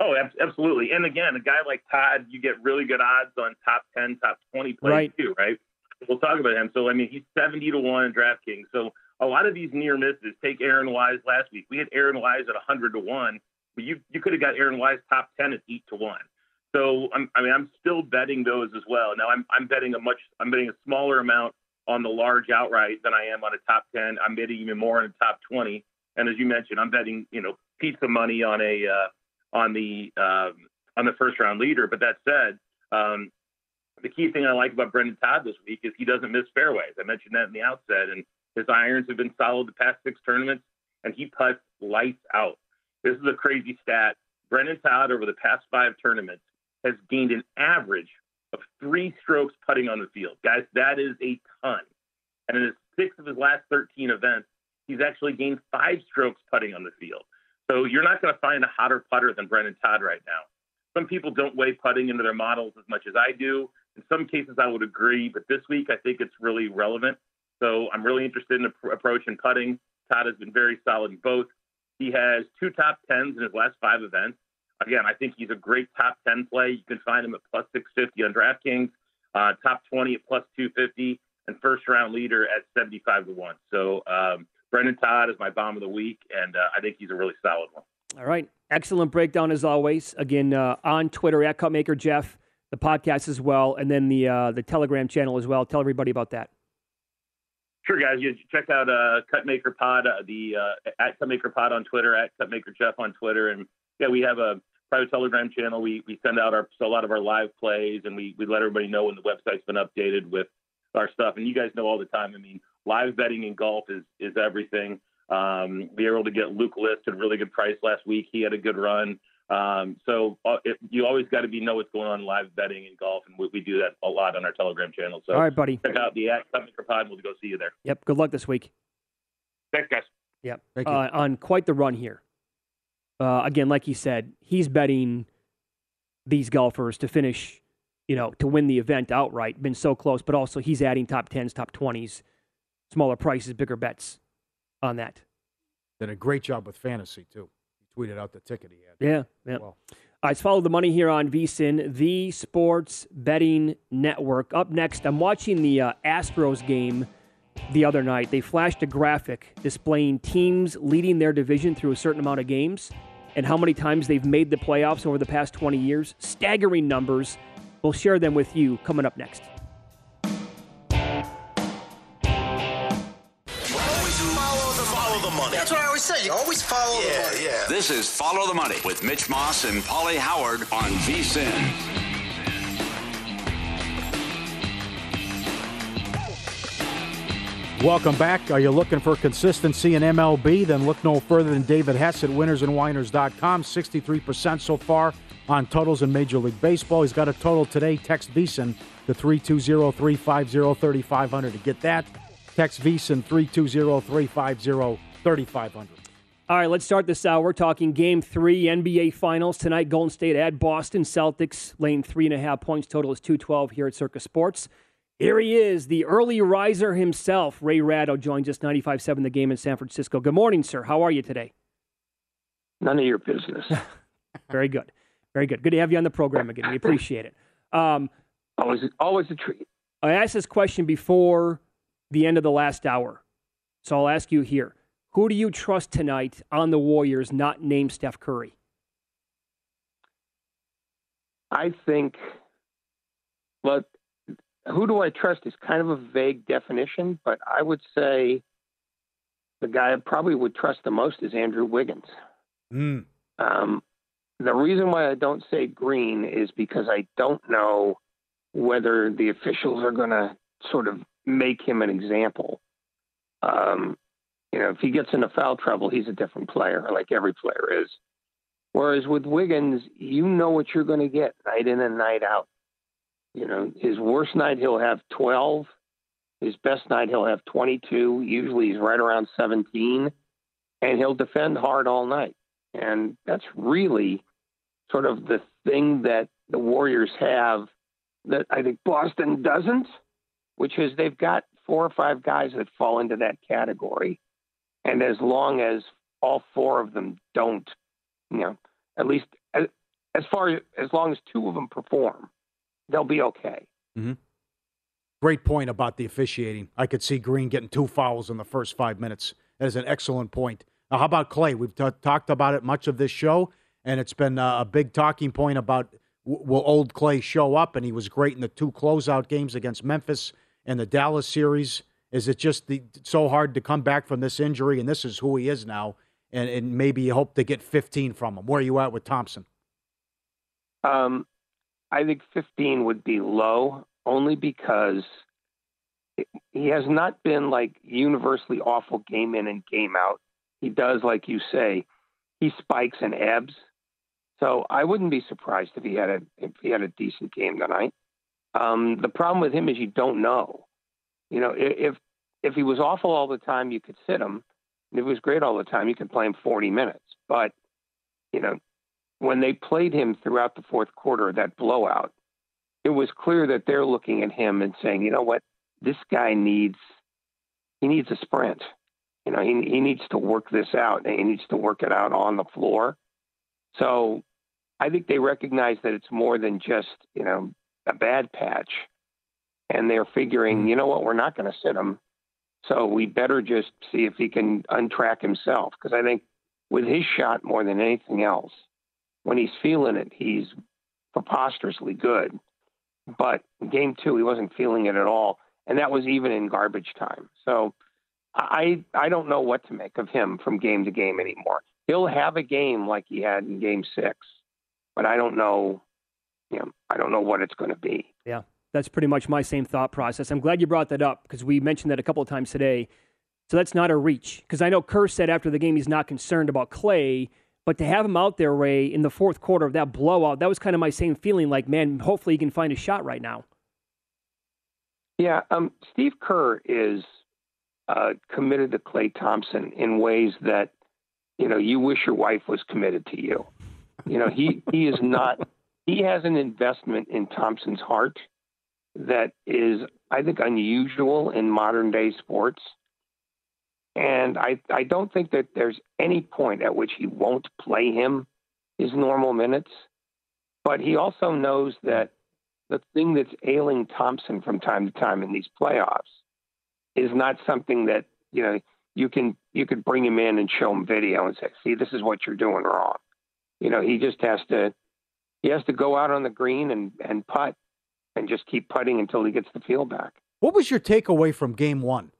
Oh, absolutely. And again, a guy like Todd, you get really good odds on top 10, top 20 plays right. too, right? We'll talk about him. So, I mean, he's 70 to 1 in DraftKings. So, a lot of these near misses, take Aaron Wise last week. We had Aaron Wise at 100 to 1, but you, you could have got Aaron Wise top 10 at 8 to 1. So, I'm, I mean, I'm still betting those as well. Now, I'm, I'm betting a much, I'm betting a smaller amount on the large outright than I am on a top 10. I'm betting even more on a top 20. And as you mentioned, I'm betting, you know, pizza money on a, uh, on the um, on the first round leader. But that said, um, the key thing I like about Brendon Todd this week is he doesn't miss fairways. I mentioned that in the outset, and his irons have been solid the past six tournaments, and he puts lights out. This is a crazy stat. Brendan Todd over the past five tournaments has gained an average of three strokes putting on the field. Guys, that is a ton. And in his six of his last 13 events, he's actually gained five strokes putting on the field. So you're not going to find a hotter putter than Brendon Todd right now. Some people don't weigh putting into their models as much as I do. In some cases, I would agree, but this week I think it's really relevant. So I'm really interested in the approach and putting. Todd has been very solid in both. He has two top tens in his last five events. Again, I think he's a great top 10 play. You can find him at plus 650 on DraftKings, uh, top 20 at plus 250, and first round leader at 75 to 1. So um, Brendon Todd is my bomb of the week, and uh, I think he's a really solid one. All right. Excellent breakdown as always. Again, uh, on Twitter at Cutmaker Jeff, the podcast as well, and then the uh, the Telegram channel as well. Tell everybody about that. Sure, guys. You check out uh, Cutmaker Pod, uh, the uh, at Cutmaker Pod on Twitter, at Cutmaker Jeff on Twitter, and yeah, we have a private Telegram channel. We we send out our so a lot of our live plays, and we we let everybody know when the website's been updated with our stuff. And you guys know all the time. I mean, live betting in golf is is everything. Um, we were able to get Luke List at a really good price last week. He had a good run. Um, so uh, it, you always got to be know what's going on live betting in golf, and we, we, do that a lot on our Telegram channel. So all right, buddy, check out the at Pod. We'll go see you there. Yep. Good luck this week. Thanks, guys. Yep. Uh, on quite the run here. Uh, again, like he said, he's betting these golfers to finish, you know, to win the event outright. Been so close, but also he's adding top tens, top twenties smaller prices, bigger bets on that. Did a great job with fantasy too. He tweeted out the ticket he had. Yeah, yeah. Well. All right, let's follow the money here on VSIN, the sports betting network. Up next, I'm watching the uh, Astros game the other night. They flashed a graphic displaying teams leading their division through a certain amount of games and how many times they've made the playoffs over the past 20 years. Staggering numbers. We'll share them with you coming up next. follow the money. That's what I always say. You always follow yeah, the money. Yeah. This is Follow the Money with Mitch Moss and Pauly Howard on VSIN. Welcome back. Are you looking for consistency in MLB? Then look no further than David Hess at winnersandwhiners.com. 63% so far on totals in Major League Baseball. He's got a total today. Text VSIN to 320-350-3500 to get that. Text VSIN 320-350-3500. All right, let's start this hour talking Game Three NBA Finals tonight. Golden State at Boston Celtics, Lane three and a half points. Total is two twelve here at Circa Sports. Here he is, the early riser himself. Ray Ratto joins us 95.7 the game in San Francisco. Good morning, sir. How are you today? None of your business. Very good. Very good. Good to have you on the program again. We appreciate it. Um, always, always a treat. I asked this question before the end of the last hour. So I'll ask you here. Who do you trust tonight on the Warriors, not named Steph Curry? I think, well, who do I trust is kind of a vague definition, but I would say the guy I probably would trust the most is Andrew Wiggins. Mm. Um, the reason why I don't say Green is because I don't know whether the officials are going to sort of make him an example. Um, you know, if he gets into foul trouble, he's a different player, like every player is. Whereas with Wiggins, you know what you're going to get night in and night out. You know, his worst night he'll have 12. His best night he'll have 22. Usually he's right around 17, and he'll defend hard all night. And that's really sort of the thing that the Warriors have that I think Boston doesn't, which is they've got four or five guys that fall into that category. And as long as all four of them don't, you know, at least as, as far as long as two of them perform, they'll be okay. Mm-hmm. Great point about the officiating. I could see Green getting two fouls in the first five minutes. That is an excellent point. Now, how about Klay? We've t- talked about it much of this show, and it's been uh, a big talking point about w- will old Klay show up? And he was great in the two closeout games against Memphis and the Dallas series. Is it just the, so hard to come back from this injury? And this is who he is now. And, and maybe you hope to get 15 from him. Where are you at with Thompson? Um, I think 15 would be low only because he has not been like universally awful game in and game out. He does, like you say, he spikes and ebbs. So I wouldn't be surprised if he had a if he had a decent game tonight. Um, the problem with him is you don't know. You know, if if he was awful all the time, you could sit him. And if he was great all the time, you could play him 40 minutes. But you know, when they played him throughout the fourth quarter, that blowout, it was clear that they're looking at him and saying, you know what, this guy needs he needs a sprint. You know, he he needs to work this out and he needs to work it out on the floor. So I think they recognize that it's more than just, you know, a bad patch. And they're figuring, mm-hmm. you know what, we're not going to sit him. So we better just see if he can untrack himself. Because I think with his shot more than anything else, when he's feeling it, he's preposterously good. But game two, he wasn't feeling it at all, and that was even in garbage time. So I I don't know what to make of him from game to game anymore. He'll have a game like he had in game six, but I don't know. You know, I don't know what it's going to be. Yeah, that's pretty much my same thought process. I'm glad you brought that up because we mentioned that a couple of times today. So that's not a reach because I know Kerr said after the game he's not concerned about Klay but to have him out there, Ray, in the fourth quarter of that blowout, that was kind of my same feeling. Like, man, hopefully he can find a shot right now. Yeah, um, Steve Kerr is uh, committed to Klay Thompson in ways that you know you wish your wife was committed to you. You know, he he is not. He has an investment in Thompson's heart that is, I think, unusual in modern day sports. And I, I don't think that there's any point at which he won't play him his normal minutes. But he also knows that the thing that's ailing Thompson from time to time in these playoffs is not something that, you know, you can you could bring him in and show him video and say, see, this is what you're doing wrong. You know, he just has to he has to go out on the green and, and putt and just keep putting until he gets the feel back. What was your takeaway from game one?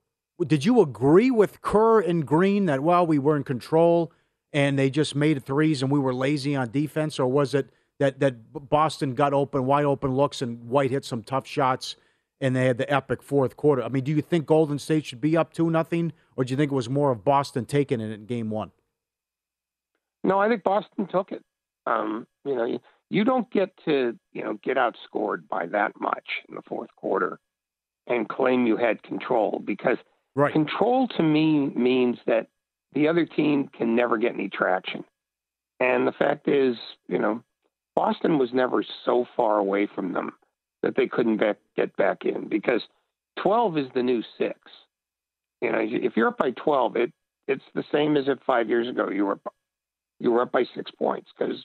Did you agree with Kerr and Green that well we were in control and they just made threes and we were lazy on defense, or was it that that Boston got open, wide open looks, and White hit some tough shots, and they had the epic fourth quarter? I mean, do you think Golden State should be up two nothing, or do you think it was more of Boston taking it in Game One? No, I think Boston took it. Um, you know, you, you don't get to you know get outscored by that much in the fourth quarter and claim you had control because right. control to me means that the other team can never get any traction. And the fact is, you know, Boston was never so far away from them that they couldn't back, get back in because 12 is the new six. You know, if you're up by 12, it it's the same as if five years ago you were you were up by six points because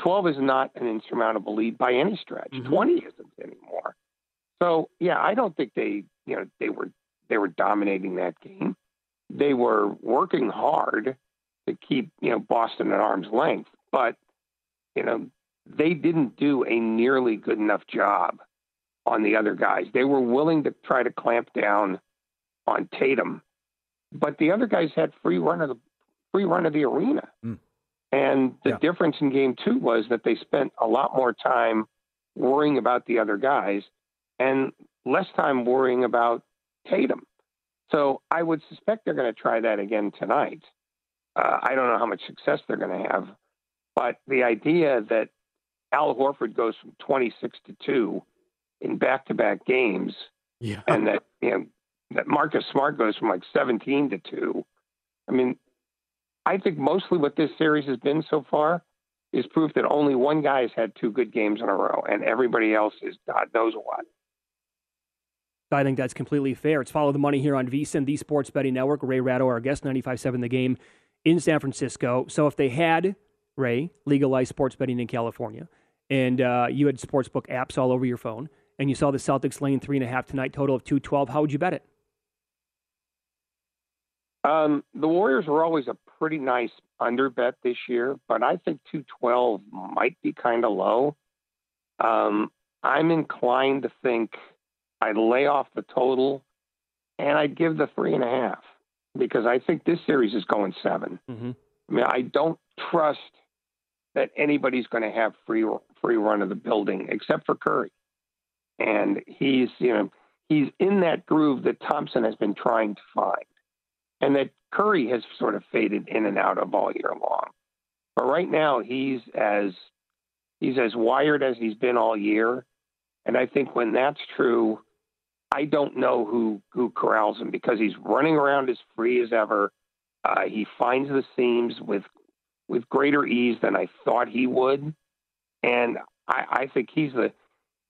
12 is not an insurmountable lead by any stretch. Mm-hmm. 20 isn't anymore. So yeah, I don't think they you know they were they were dominating that game. They were working hard to keep you know Boston at arm's length, but you know they didn't do a nearly good enough job on the other guys. They were willing to try to clamp down on Tatum, but the other guys had free run of the free run of the arena. Mm. And the Yeah. difference in game two was that they spent a lot more time worrying about the other guys and less time worrying about Tatum. So I would suspect they're going to try that again tonight. Uh, I don't know how much success they're going to have, but the idea that Al Horford goes from 26 to 2 in back to back games Yeah. and that you know that Marcus Smart goes from like 17 to 2. I mean, I think mostly what this series has been so far is proof that only one guy has had two good games in a row and everybody else is God knows what. I think that's completely fair. It's follow the money here on VSIN, the Sports Betting Network. Ray Ratto, our guest, 95.7 The Game in San Francisco. So if they had, Ray, legalized sports betting in California, and uh, you had sportsbook apps all over your phone, and you saw the Celtics laying three and a half tonight, total of 212, how would you bet it? Um, the Warriors were always a pretty nice under bet this year, but I think 212 might be kind of low. Um, I'm inclined to think I'd lay off the total and I'd give the three and a half because I think this series is going 7 Mm-hmm. I mean, I don't trust that anybody's going to have free free run of the building except for Curry, and he's you know he's in that groove that Thompson has been trying to find, and that Curry has sort of faded in and out of all year long. But right now, he's as he's as wired as he's been all year, and I think when that's true, I don't know who who corrals him because he's running around as free as ever. Uh, he finds the seams with with greater ease than I thought he would, and I, I think he's the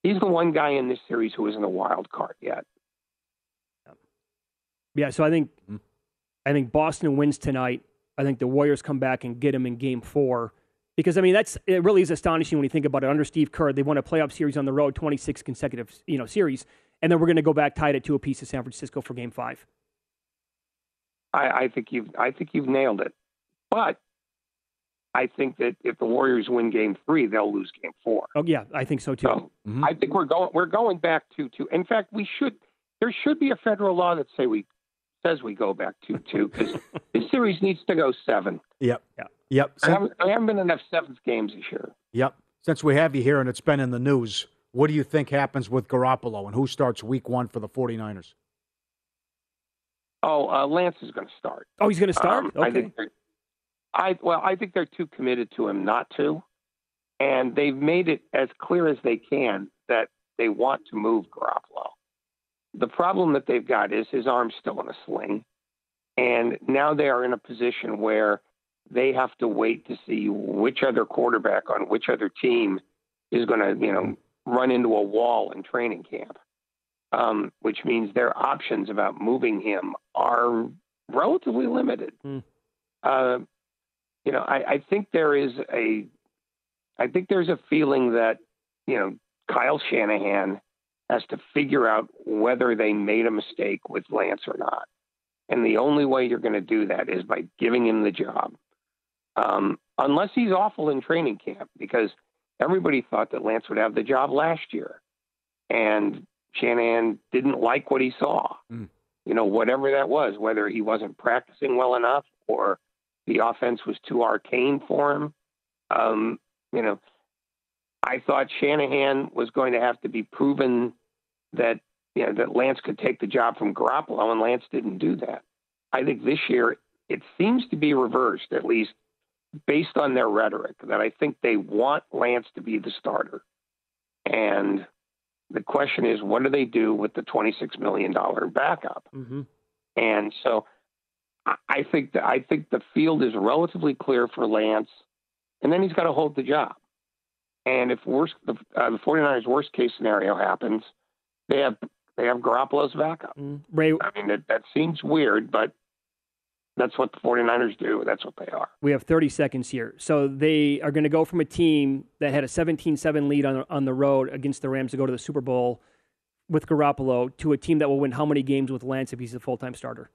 he's the one guy in this series who isn't a wild card yet. Yeah, so I think I think Boston wins tonight. I think the Warriors come back and get him in game four. Because I mean that's it really is astonishing when you think about it. Under Steve Kerr, they won a playoff series on the road, twenty six consecutive you know series, and then we're going to go back tied at two apiece to San Francisco for game five. I, I think you've I think you've nailed it, but I think that if the Warriors win Game Three, they'll lose Game Four. Oh yeah, I think so too. So mm-hmm. I think we're going we're going back to two. In fact, we should there should be a federal law that say we says we go back to two because this series needs to go seven. Yep. Yeah. Yep. I haven't, I haven't been in enough seventh games this year. Yep. Since we have you here and it's been in the news, what do you think happens with Garoppolo and who starts week one for the 49ers? Oh, uh, Lance is going to start. Oh, he's going to start. Um, I okay. think they're- I well, I think they're too committed to him not to, and they've made it as clear as they can that they want to move Garoppolo. The problem that they've got is his arm's still in a sling, and now they are in a position where they have to wait to see which other quarterback on which other team is going to, you know, run into a wall in training camp. Um, which means their options about moving him are relatively limited. Hmm. Uh, you know, I, I think there is a, I think there's a feeling that you know Kyle Shanahan has to figure out whether they made a mistake with Lance or not, and the only way you're going to do that is by giving him the job, um, unless he's awful in training camp, because everybody thought that Lance would have the job last year, and Shanahan didn't like what he saw. Mm. you know, whatever that was, whether he wasn't practicing well enough or the offense was too arcane for him. Um, you know, I thought Shanahan was going to have to be proven that you know that Lance could take the job from Garoppolo, and Lance didn't do that. I think this year it seems to be reversed, at least based on their rhetoric, that I think they want Lance to be the starter. And the question is, what do they do with the $26 million backup? Mm-hmm. And so I think that I think the field is relatively clear for Lance, and then he's got to hold the job. And if worst, the, uh, the 49ers' worst case scenario happens, they have they have Garoppolo's backup. Mm. Ray, I mean, that, that seems weird, but that's what the 49ers do. That's what they are. We have 30 seconds here. So they are going to go from a team that had a 17-7 lead on on the road against the Rams to go to the Super Bowl with Garoppolo to a team that will win how many games with Lance if he's a full-time starter?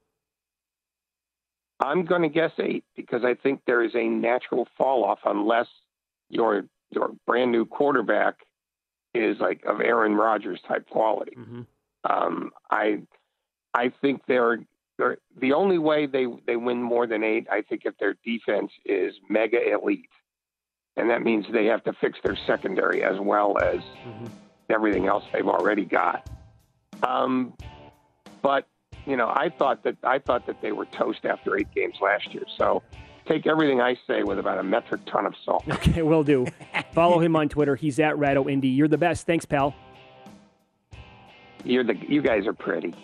I'm going to guess eight because I think there is a natural fall off unless your your brand new quarterback is like of Aaron Rodgers type quality. Mm-hmm. Um, I I think they're, they're the only way they they win more than eight. I think if their defense is mega elite, and that means they have to fix their secondary as well as mm-hmm. everything else they've already got. Um, but you know, I thought that I thought that they were toast after eight games last year. So take everything I say with about a metric ton of salt. Okay, will do. Follow him on Twitter. He's at Rado Indy. You're the best. Thanks, pal. You're the you guys are pretty.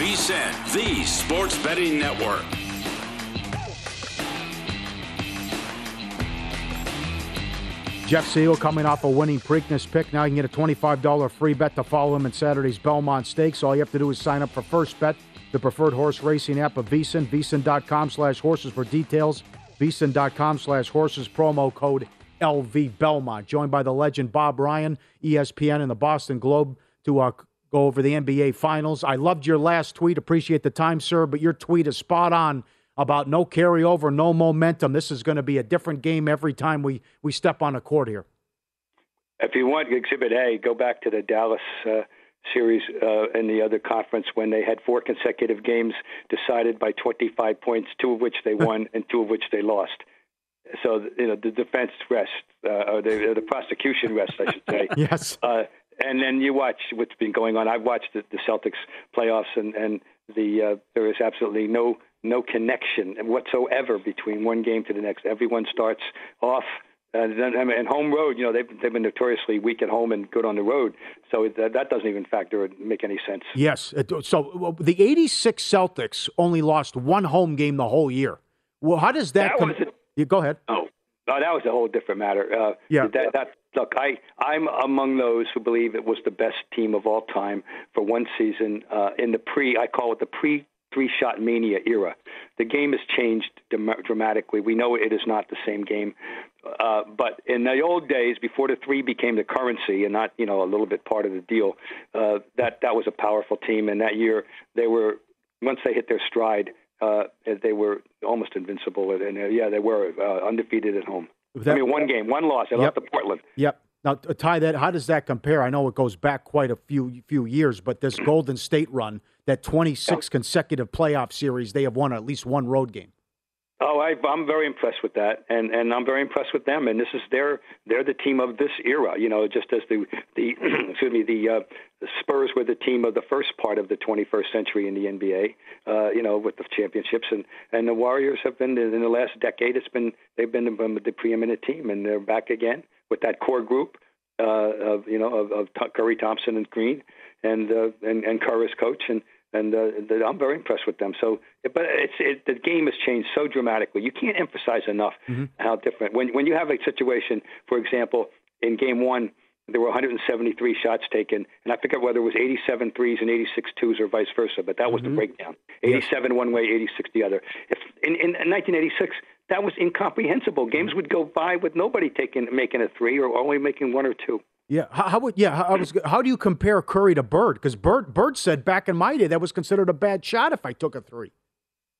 On the sports betting network. Jeff Seal coming off a winning Preakness pick. Now you can get a $25 free bet to follow him in Saturday's Belmont Stakes. All you have to do is sign up for First Bet, the preferred horse racing app of VSIN, VSIN.com slash horses for details, VSIN.com slash horses, promo code LV Belmont, joined by the legend Bob Ryan, ESPN, and the Boston Globe to uh, go over the NBA Finals. I loved your last tweet. Appreciate the time, sir, but your tweet is spot on about no carryover, no momentum. This is going to be a different game every time we, we step on a court here. If you want Exhibit A, go back to the Dallas uh, series uh, in the other conference when they had four consecutive games decided by 25 points, two of which they won and two of which they lost. So you know the defense rests, uh, or the, the prosecution rests, I should say. yes. Uh, and then you watch what's been going on. I've watched the, the Celtics playoffs, and and the uh, there is absolutely no no connection whatsoever between one game to the next. Everyone starts off. Uh, and home road, you know, they've they've been notoriously weak at home and good on the road, so that, that doesn't even factor or make any sense. Yes, so the '86 Celtics only lost one home game the whole year. Well, how does that? that com- was a, you go ahead. Oh, no, that was a whole different matter. Uh, yeah. That, that look, I I'm among those who believe it was the best team of all time for one season uh, in the pre. I call it the pre three shot mania era. The game has changed dramatically. We know it is not the same game. Uh, but in the old days, before the three became the currency and not, you know, a little bit part of the deal, uh, that that was a powerful team. And that year, they were once they hit their stride, uh, they were almost invincible. And, uh, yeah, they were uh, undefeated at home. That, I mean, one game, one loss. They yep. lost to Portland. Yep. Now, Ty, that how does that compare? I know it goes back quite a few few years, but this Golden State run, that 26 consecutive playoff series, they have won at least one road game. Oh, I, I'm very impressed with that, and and I'm very impressed with them. And this is their they're the team of this era. You know, just as the the excuse me the, uh, the Spurs were the team of the first part of the 21st century in the NBA. Uh, you know, with the championships, and and the Warriors have been in the last decade. It's been they've been the, the preeminent team, and they're back again with that core group uh, of you know of, of Curry, Thompson, and Green, and uh, and and Kerr as coach, and and uh, I'm very impressed with them. So, but it's it, the game has changed so dramatically. You can't emphasize enough mm-hmm. how different. When when you have a situation, for example, in Game One, there were 173 shots taken, and I forget whether it was 87 threes and 86 twos or vice versa. But that was mm-hmm. the breakdown: 87 yes. one way, 86 the other. If in, in, in 1986, that was incomprehensible. Games would go by with nobody taking making a three or only making one or two. Yeah, how, how would yeah? How, I was, how do you compare Curry to Bird? Because Bird Bird said back in my day that was considered a bad shot if I took a three.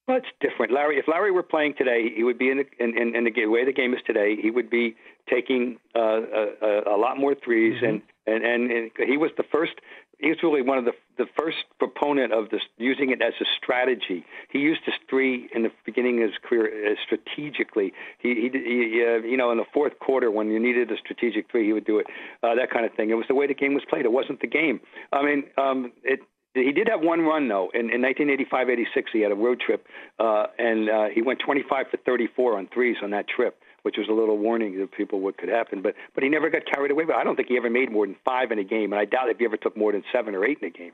Well, it's different, Larry. If Larry were playing today, he would be in the in, in, in the way the game is today. He would be taking uh, a, a, lot more 3s mm-hmm. and, and and he was the first he's really one of the the first proponent of this using it as a strategy. He used his three in the beginning of his career uh, strategically. He, he, he uh, you know, in the fourth quarter when you needed a strategic three, he would do it. Uh, that kind of thing. It was the way the game was played. It wasn't the game. I mean, um, it. He did have one run though. In, in 1985-86, he had a road trip, uh, and uh, he went 25 for 34 on threes on that trip which was a little warning to people what could happen. But but he never got carried away. But I don't think he ever made more than five in a game, and I doubt if he ever took more than seven or eight in a game.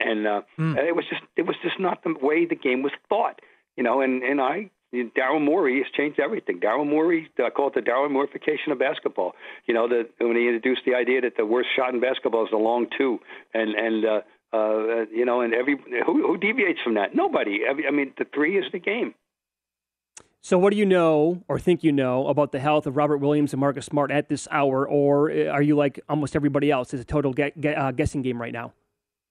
And uh, mm. it was just it was just not the way the game was thought, you know. And and I Daryl Morey has changed everything. Daryl Morey, I call it the Daryl Morrification of basketball. You know, that when he introduced the idea that the worst shot in basketball is the long two, and and uh, uh, you know, and every who, who deviates from that? Nobody. I mean, the three is the game. So, what do you know or think you know about the health of Robert Williams and Marcus Smart at this hour, or uh, are you like almost everybody else? It's a total get, get, uh, guessing game right now.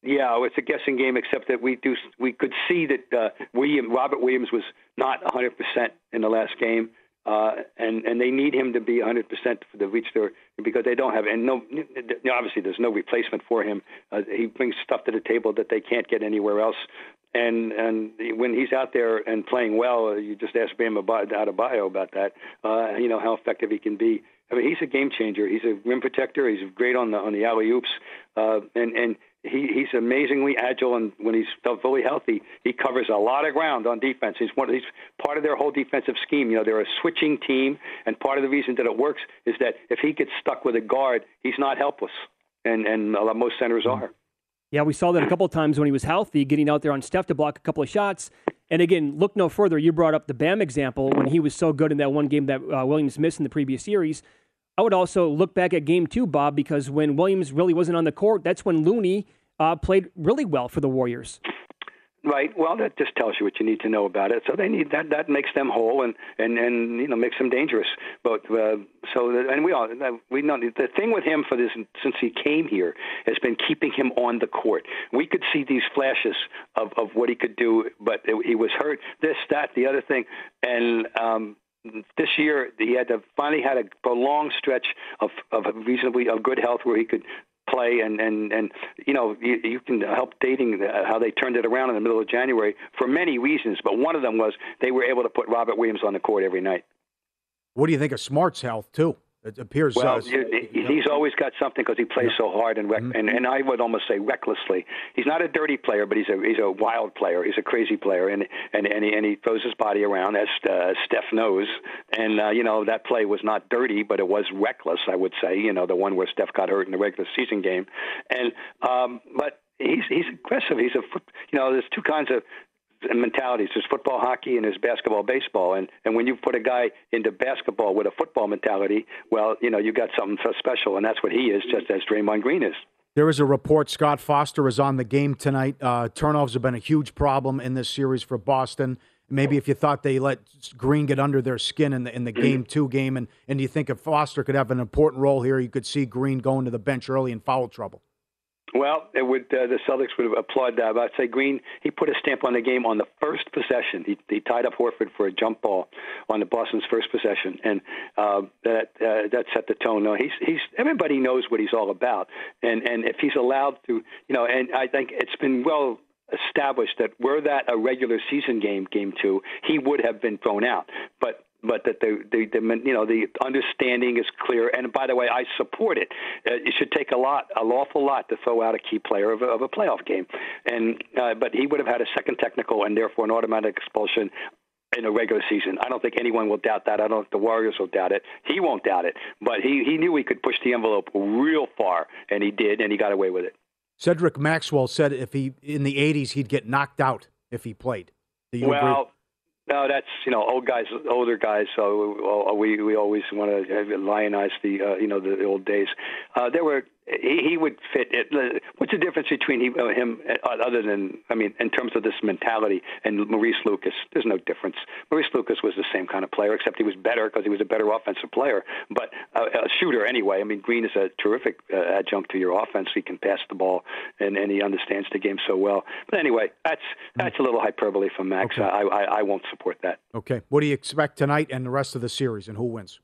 Yeah, it's a guessing game, except that we do we could see that uh, William Robert Williams was not 100 percent in the last game, uh, and and they need him to be 100 percent to reach their because they don't have and no obviously there's no replacement for him. Uh, he brings stuff to the table that they can't get anywhere else and and when he's out there and playing well, uh, you just ask Bam Adebayo about that. Uh, you know how effective he can be. I mean, he's a game changer. He's a rim protector. He's great on the on the alley oops, uh, and and he he's amazingly agile. And when he's fully healthy, he covers a lot of ground on defense. He's one. He's part of their whole defensive scheme. You know, they're a switching team, and part of the reason that it works is that if he gets stuck with a guard, he's not helpless, and and most centers are. Yeah, we saw that a couple of times when he was healthy, getting out there on Steph to block a couple of shots. And again, look no further. You brought up the Bam example when he was so good in that one game that uh, Williams missed in the previous series. I would also look back at game two, Bob, because when Williams really wasn't on the court, that's when Looney uh, played really well for the Warriors. Right. Well, that just tells you what you need to know about it. So they need that. That makes them whole and and and you know makes them dangerous. But uh, so that, and we all we know the thing with him for this since he came here has been keeping him on the court. We could see these flashes of of what he could do, but it, he was hurt. This, that, the other thing, and um, this year he had to finally had a prolonged stretch of of reasonably of good health where he could play and and and you know you, you can help dating the, how they turned it around in the middle of January for many reasons, but one of them was they were able to put Robert Williams on the court every night. What do you think of Smart's health too? It appears. Well, uh, he's always got something because he plays so hard and, rec- and and I would almost say recklessly. He's not a dirty player, but he's a he's a wild player. He's a crazy player, and and and he, and he throws his body around as uh, Steph knows. And uh, you know that play was not dirty, but it was reckless. I would say. You know the one where Steph got hurt in the regular season game, and um, but he's he's aggressive. He's a you know there's two kinds of mentalities. There's football, hockey, and there's basketball, baseball. And and when you put a guy into basketball with a football mentality, well, you know, you got something so special, and that's what he is, just as Draymond Green is. There is a report Scott Foster is on the game tonight. Uh, turnovers have been a huge problem in this series for Boston. Maybe if you thought they let Green get under their skin in the in the game two game, and and you think if Foster could have an important role here, you could see Green going to the bench early in foul trouble. Well, it would uh, the Celtics would have applaud that. I'd say Green he put a stamp on the game on the first possession. He, he tied up Horford for a jump ball on the Boston's first possession, and uh, that uh, that set the tone. No, he's he's everybody knows what he's all about, and and if he's allowed to, you know, and I think it's been well established that were that a regular season game, game two, he would have been thrown out. But but that the, the, the you know the understanding is clear. And by the way, I support it. Uh, it should take a lot, an awful lot, to throw out a key player of a, of a playoff game. And uh, but he would have had a second technical and therefore an automatic expulsion in a regular season. I don't think anyone will doubt that. I don't think the Warriors will doubt it. He won't doubt it. But he, he knew he could push the envelope real far, and he did, and he got away with it. Cedric Maxwell said if he in the 80s he'd get knocked out if he played. well, agree? No, that's you know old guys, older guys. So we we always want to lionize the uh, you know the old days. Uh, there were he, he would fit it. What's the difference between he, uh, him, uh, other than I mean, in terms of this mentality and Maurice Lucas? There's no difference. Maurice Lucas was the same kind of player, except he was better because he was a better offensive player, but uh, a shooter anyway. I mean, Green is a terrific uh, adjunct to your offense. He can pass the ball and, and he understands the game so well. But anyway, that's that's a little hyperbole from Max. Okay. I, I I won't support that. Okay. What do you expect tonight and the rest of the series, and who wins?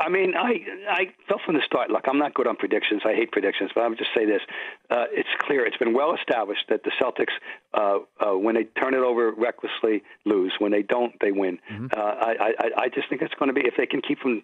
I mean, I I felt from the start. Look, I'm not good on predictions. I hate predictions, but I would just say this: uh, it's clear, it's been well established that the Celtics, uh, uh, when they turn it over recklessly, lose. When they don't, they win. Mm-hmm. Uh, I, I I just think it's going to be if they can keep them,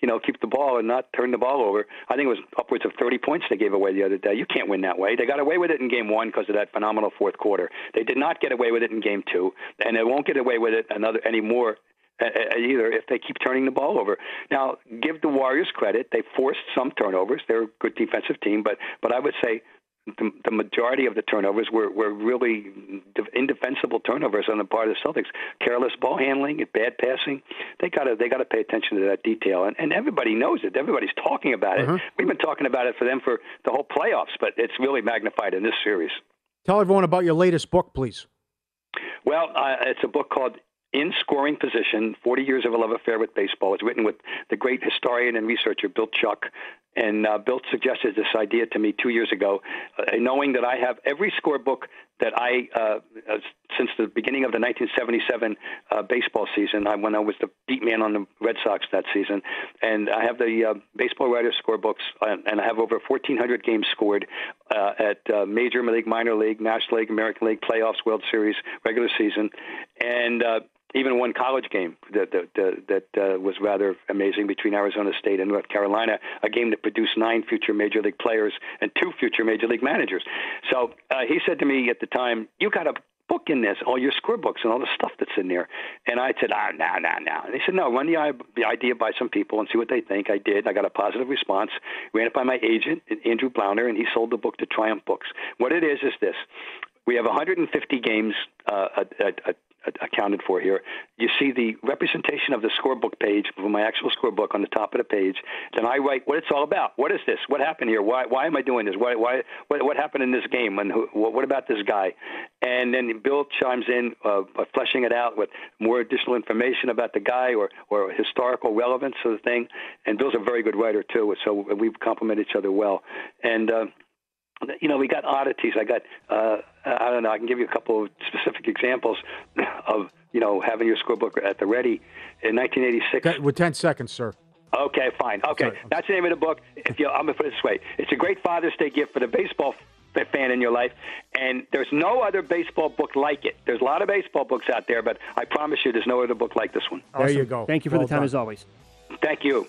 you know, keep the ball and not turn the ball over. I think it was upwards of 30 points they gave away the other day. You can't win that way. They got away with it in Game One because of that phenomenal fourth quarter. They did not get away with it in Game Two, and they won't get away with it another anymore either if they keep turning the ball over. Now, give the Warriors credit; they forced some turnovers. They're a good defensive team, but but I would say the, the majority of the turnovers were, were really indefensible turnovers on the part of the Celtics. Careless ball handling, bad passing. They got to they got to pay attention to that detail, and, and everybody knows it. Everybody's talking about it. Uh-huh. We've been talking about it for them for the whole playoffs, but it's really magnified in this series. Tell everyone about your latest book, please. Well, uh, it's a book called in scoring position, 40 years of a love affair with baseball. It's written with the great historian and researcher Bill Chuck. And uh, Bill suggested this idea to me two years ago, uh, knowing that I have every scorebook that I, uh, uh since the beginning of the 1977 uh, baseball season, I, when I was the beat man on the Red Sox that season, and I have the uh, baseball writer scorebooks, and I have over 1,400 games scored at Major League, Minor League, National League, American League, playoffs, World Series, regular season, and even one college game that that, that uh, was rather amazing between Arizona State and North Carolina, a game that produced nine future major league players and two future major league managers. So uh, he said to me at the time, "You got a book in this, all your scorebooks and all the stuff that's in there." And I said, "Ah, no, no, no." And they said, "No, run the, the idea by some people and see what they think." I did. I got a positive response. Ran it by my agent, Andrew Blauner, and he sold the book to Triumph Books. What it is is this: we have 150 games uh, at, at, accounted for here. You see the representation of the scorebook page for my actual scorebook on the top of the page. Then I write what it's all about. What is this? What happened here? Why why am I doing this? Why why what what happened in this game? And who, what about this guy? and then Bill chimes in, uh, fleshing it out with more additional information about the guy or or historical relevance of the thing. And Bill's a very good writer too, so we complement each other well. And uh, you know, we got oddities. I got, uh, I don't know. I can give you a couple of specific examples of you know having your scorebook at the ready in 1986. With 10 seconds, sir. Okay, fine. Okay, Sorry. that's the name of the book. If you, I'm gonna put it this way: it's a great Father's Day gift for the baseball fan in your life, and there's no other baseball book like it. There's a lot of baseball books out there, but I promise you, there's no other book like this one. Awesome. There you go. Thank you for well the time done. as always. Thank you.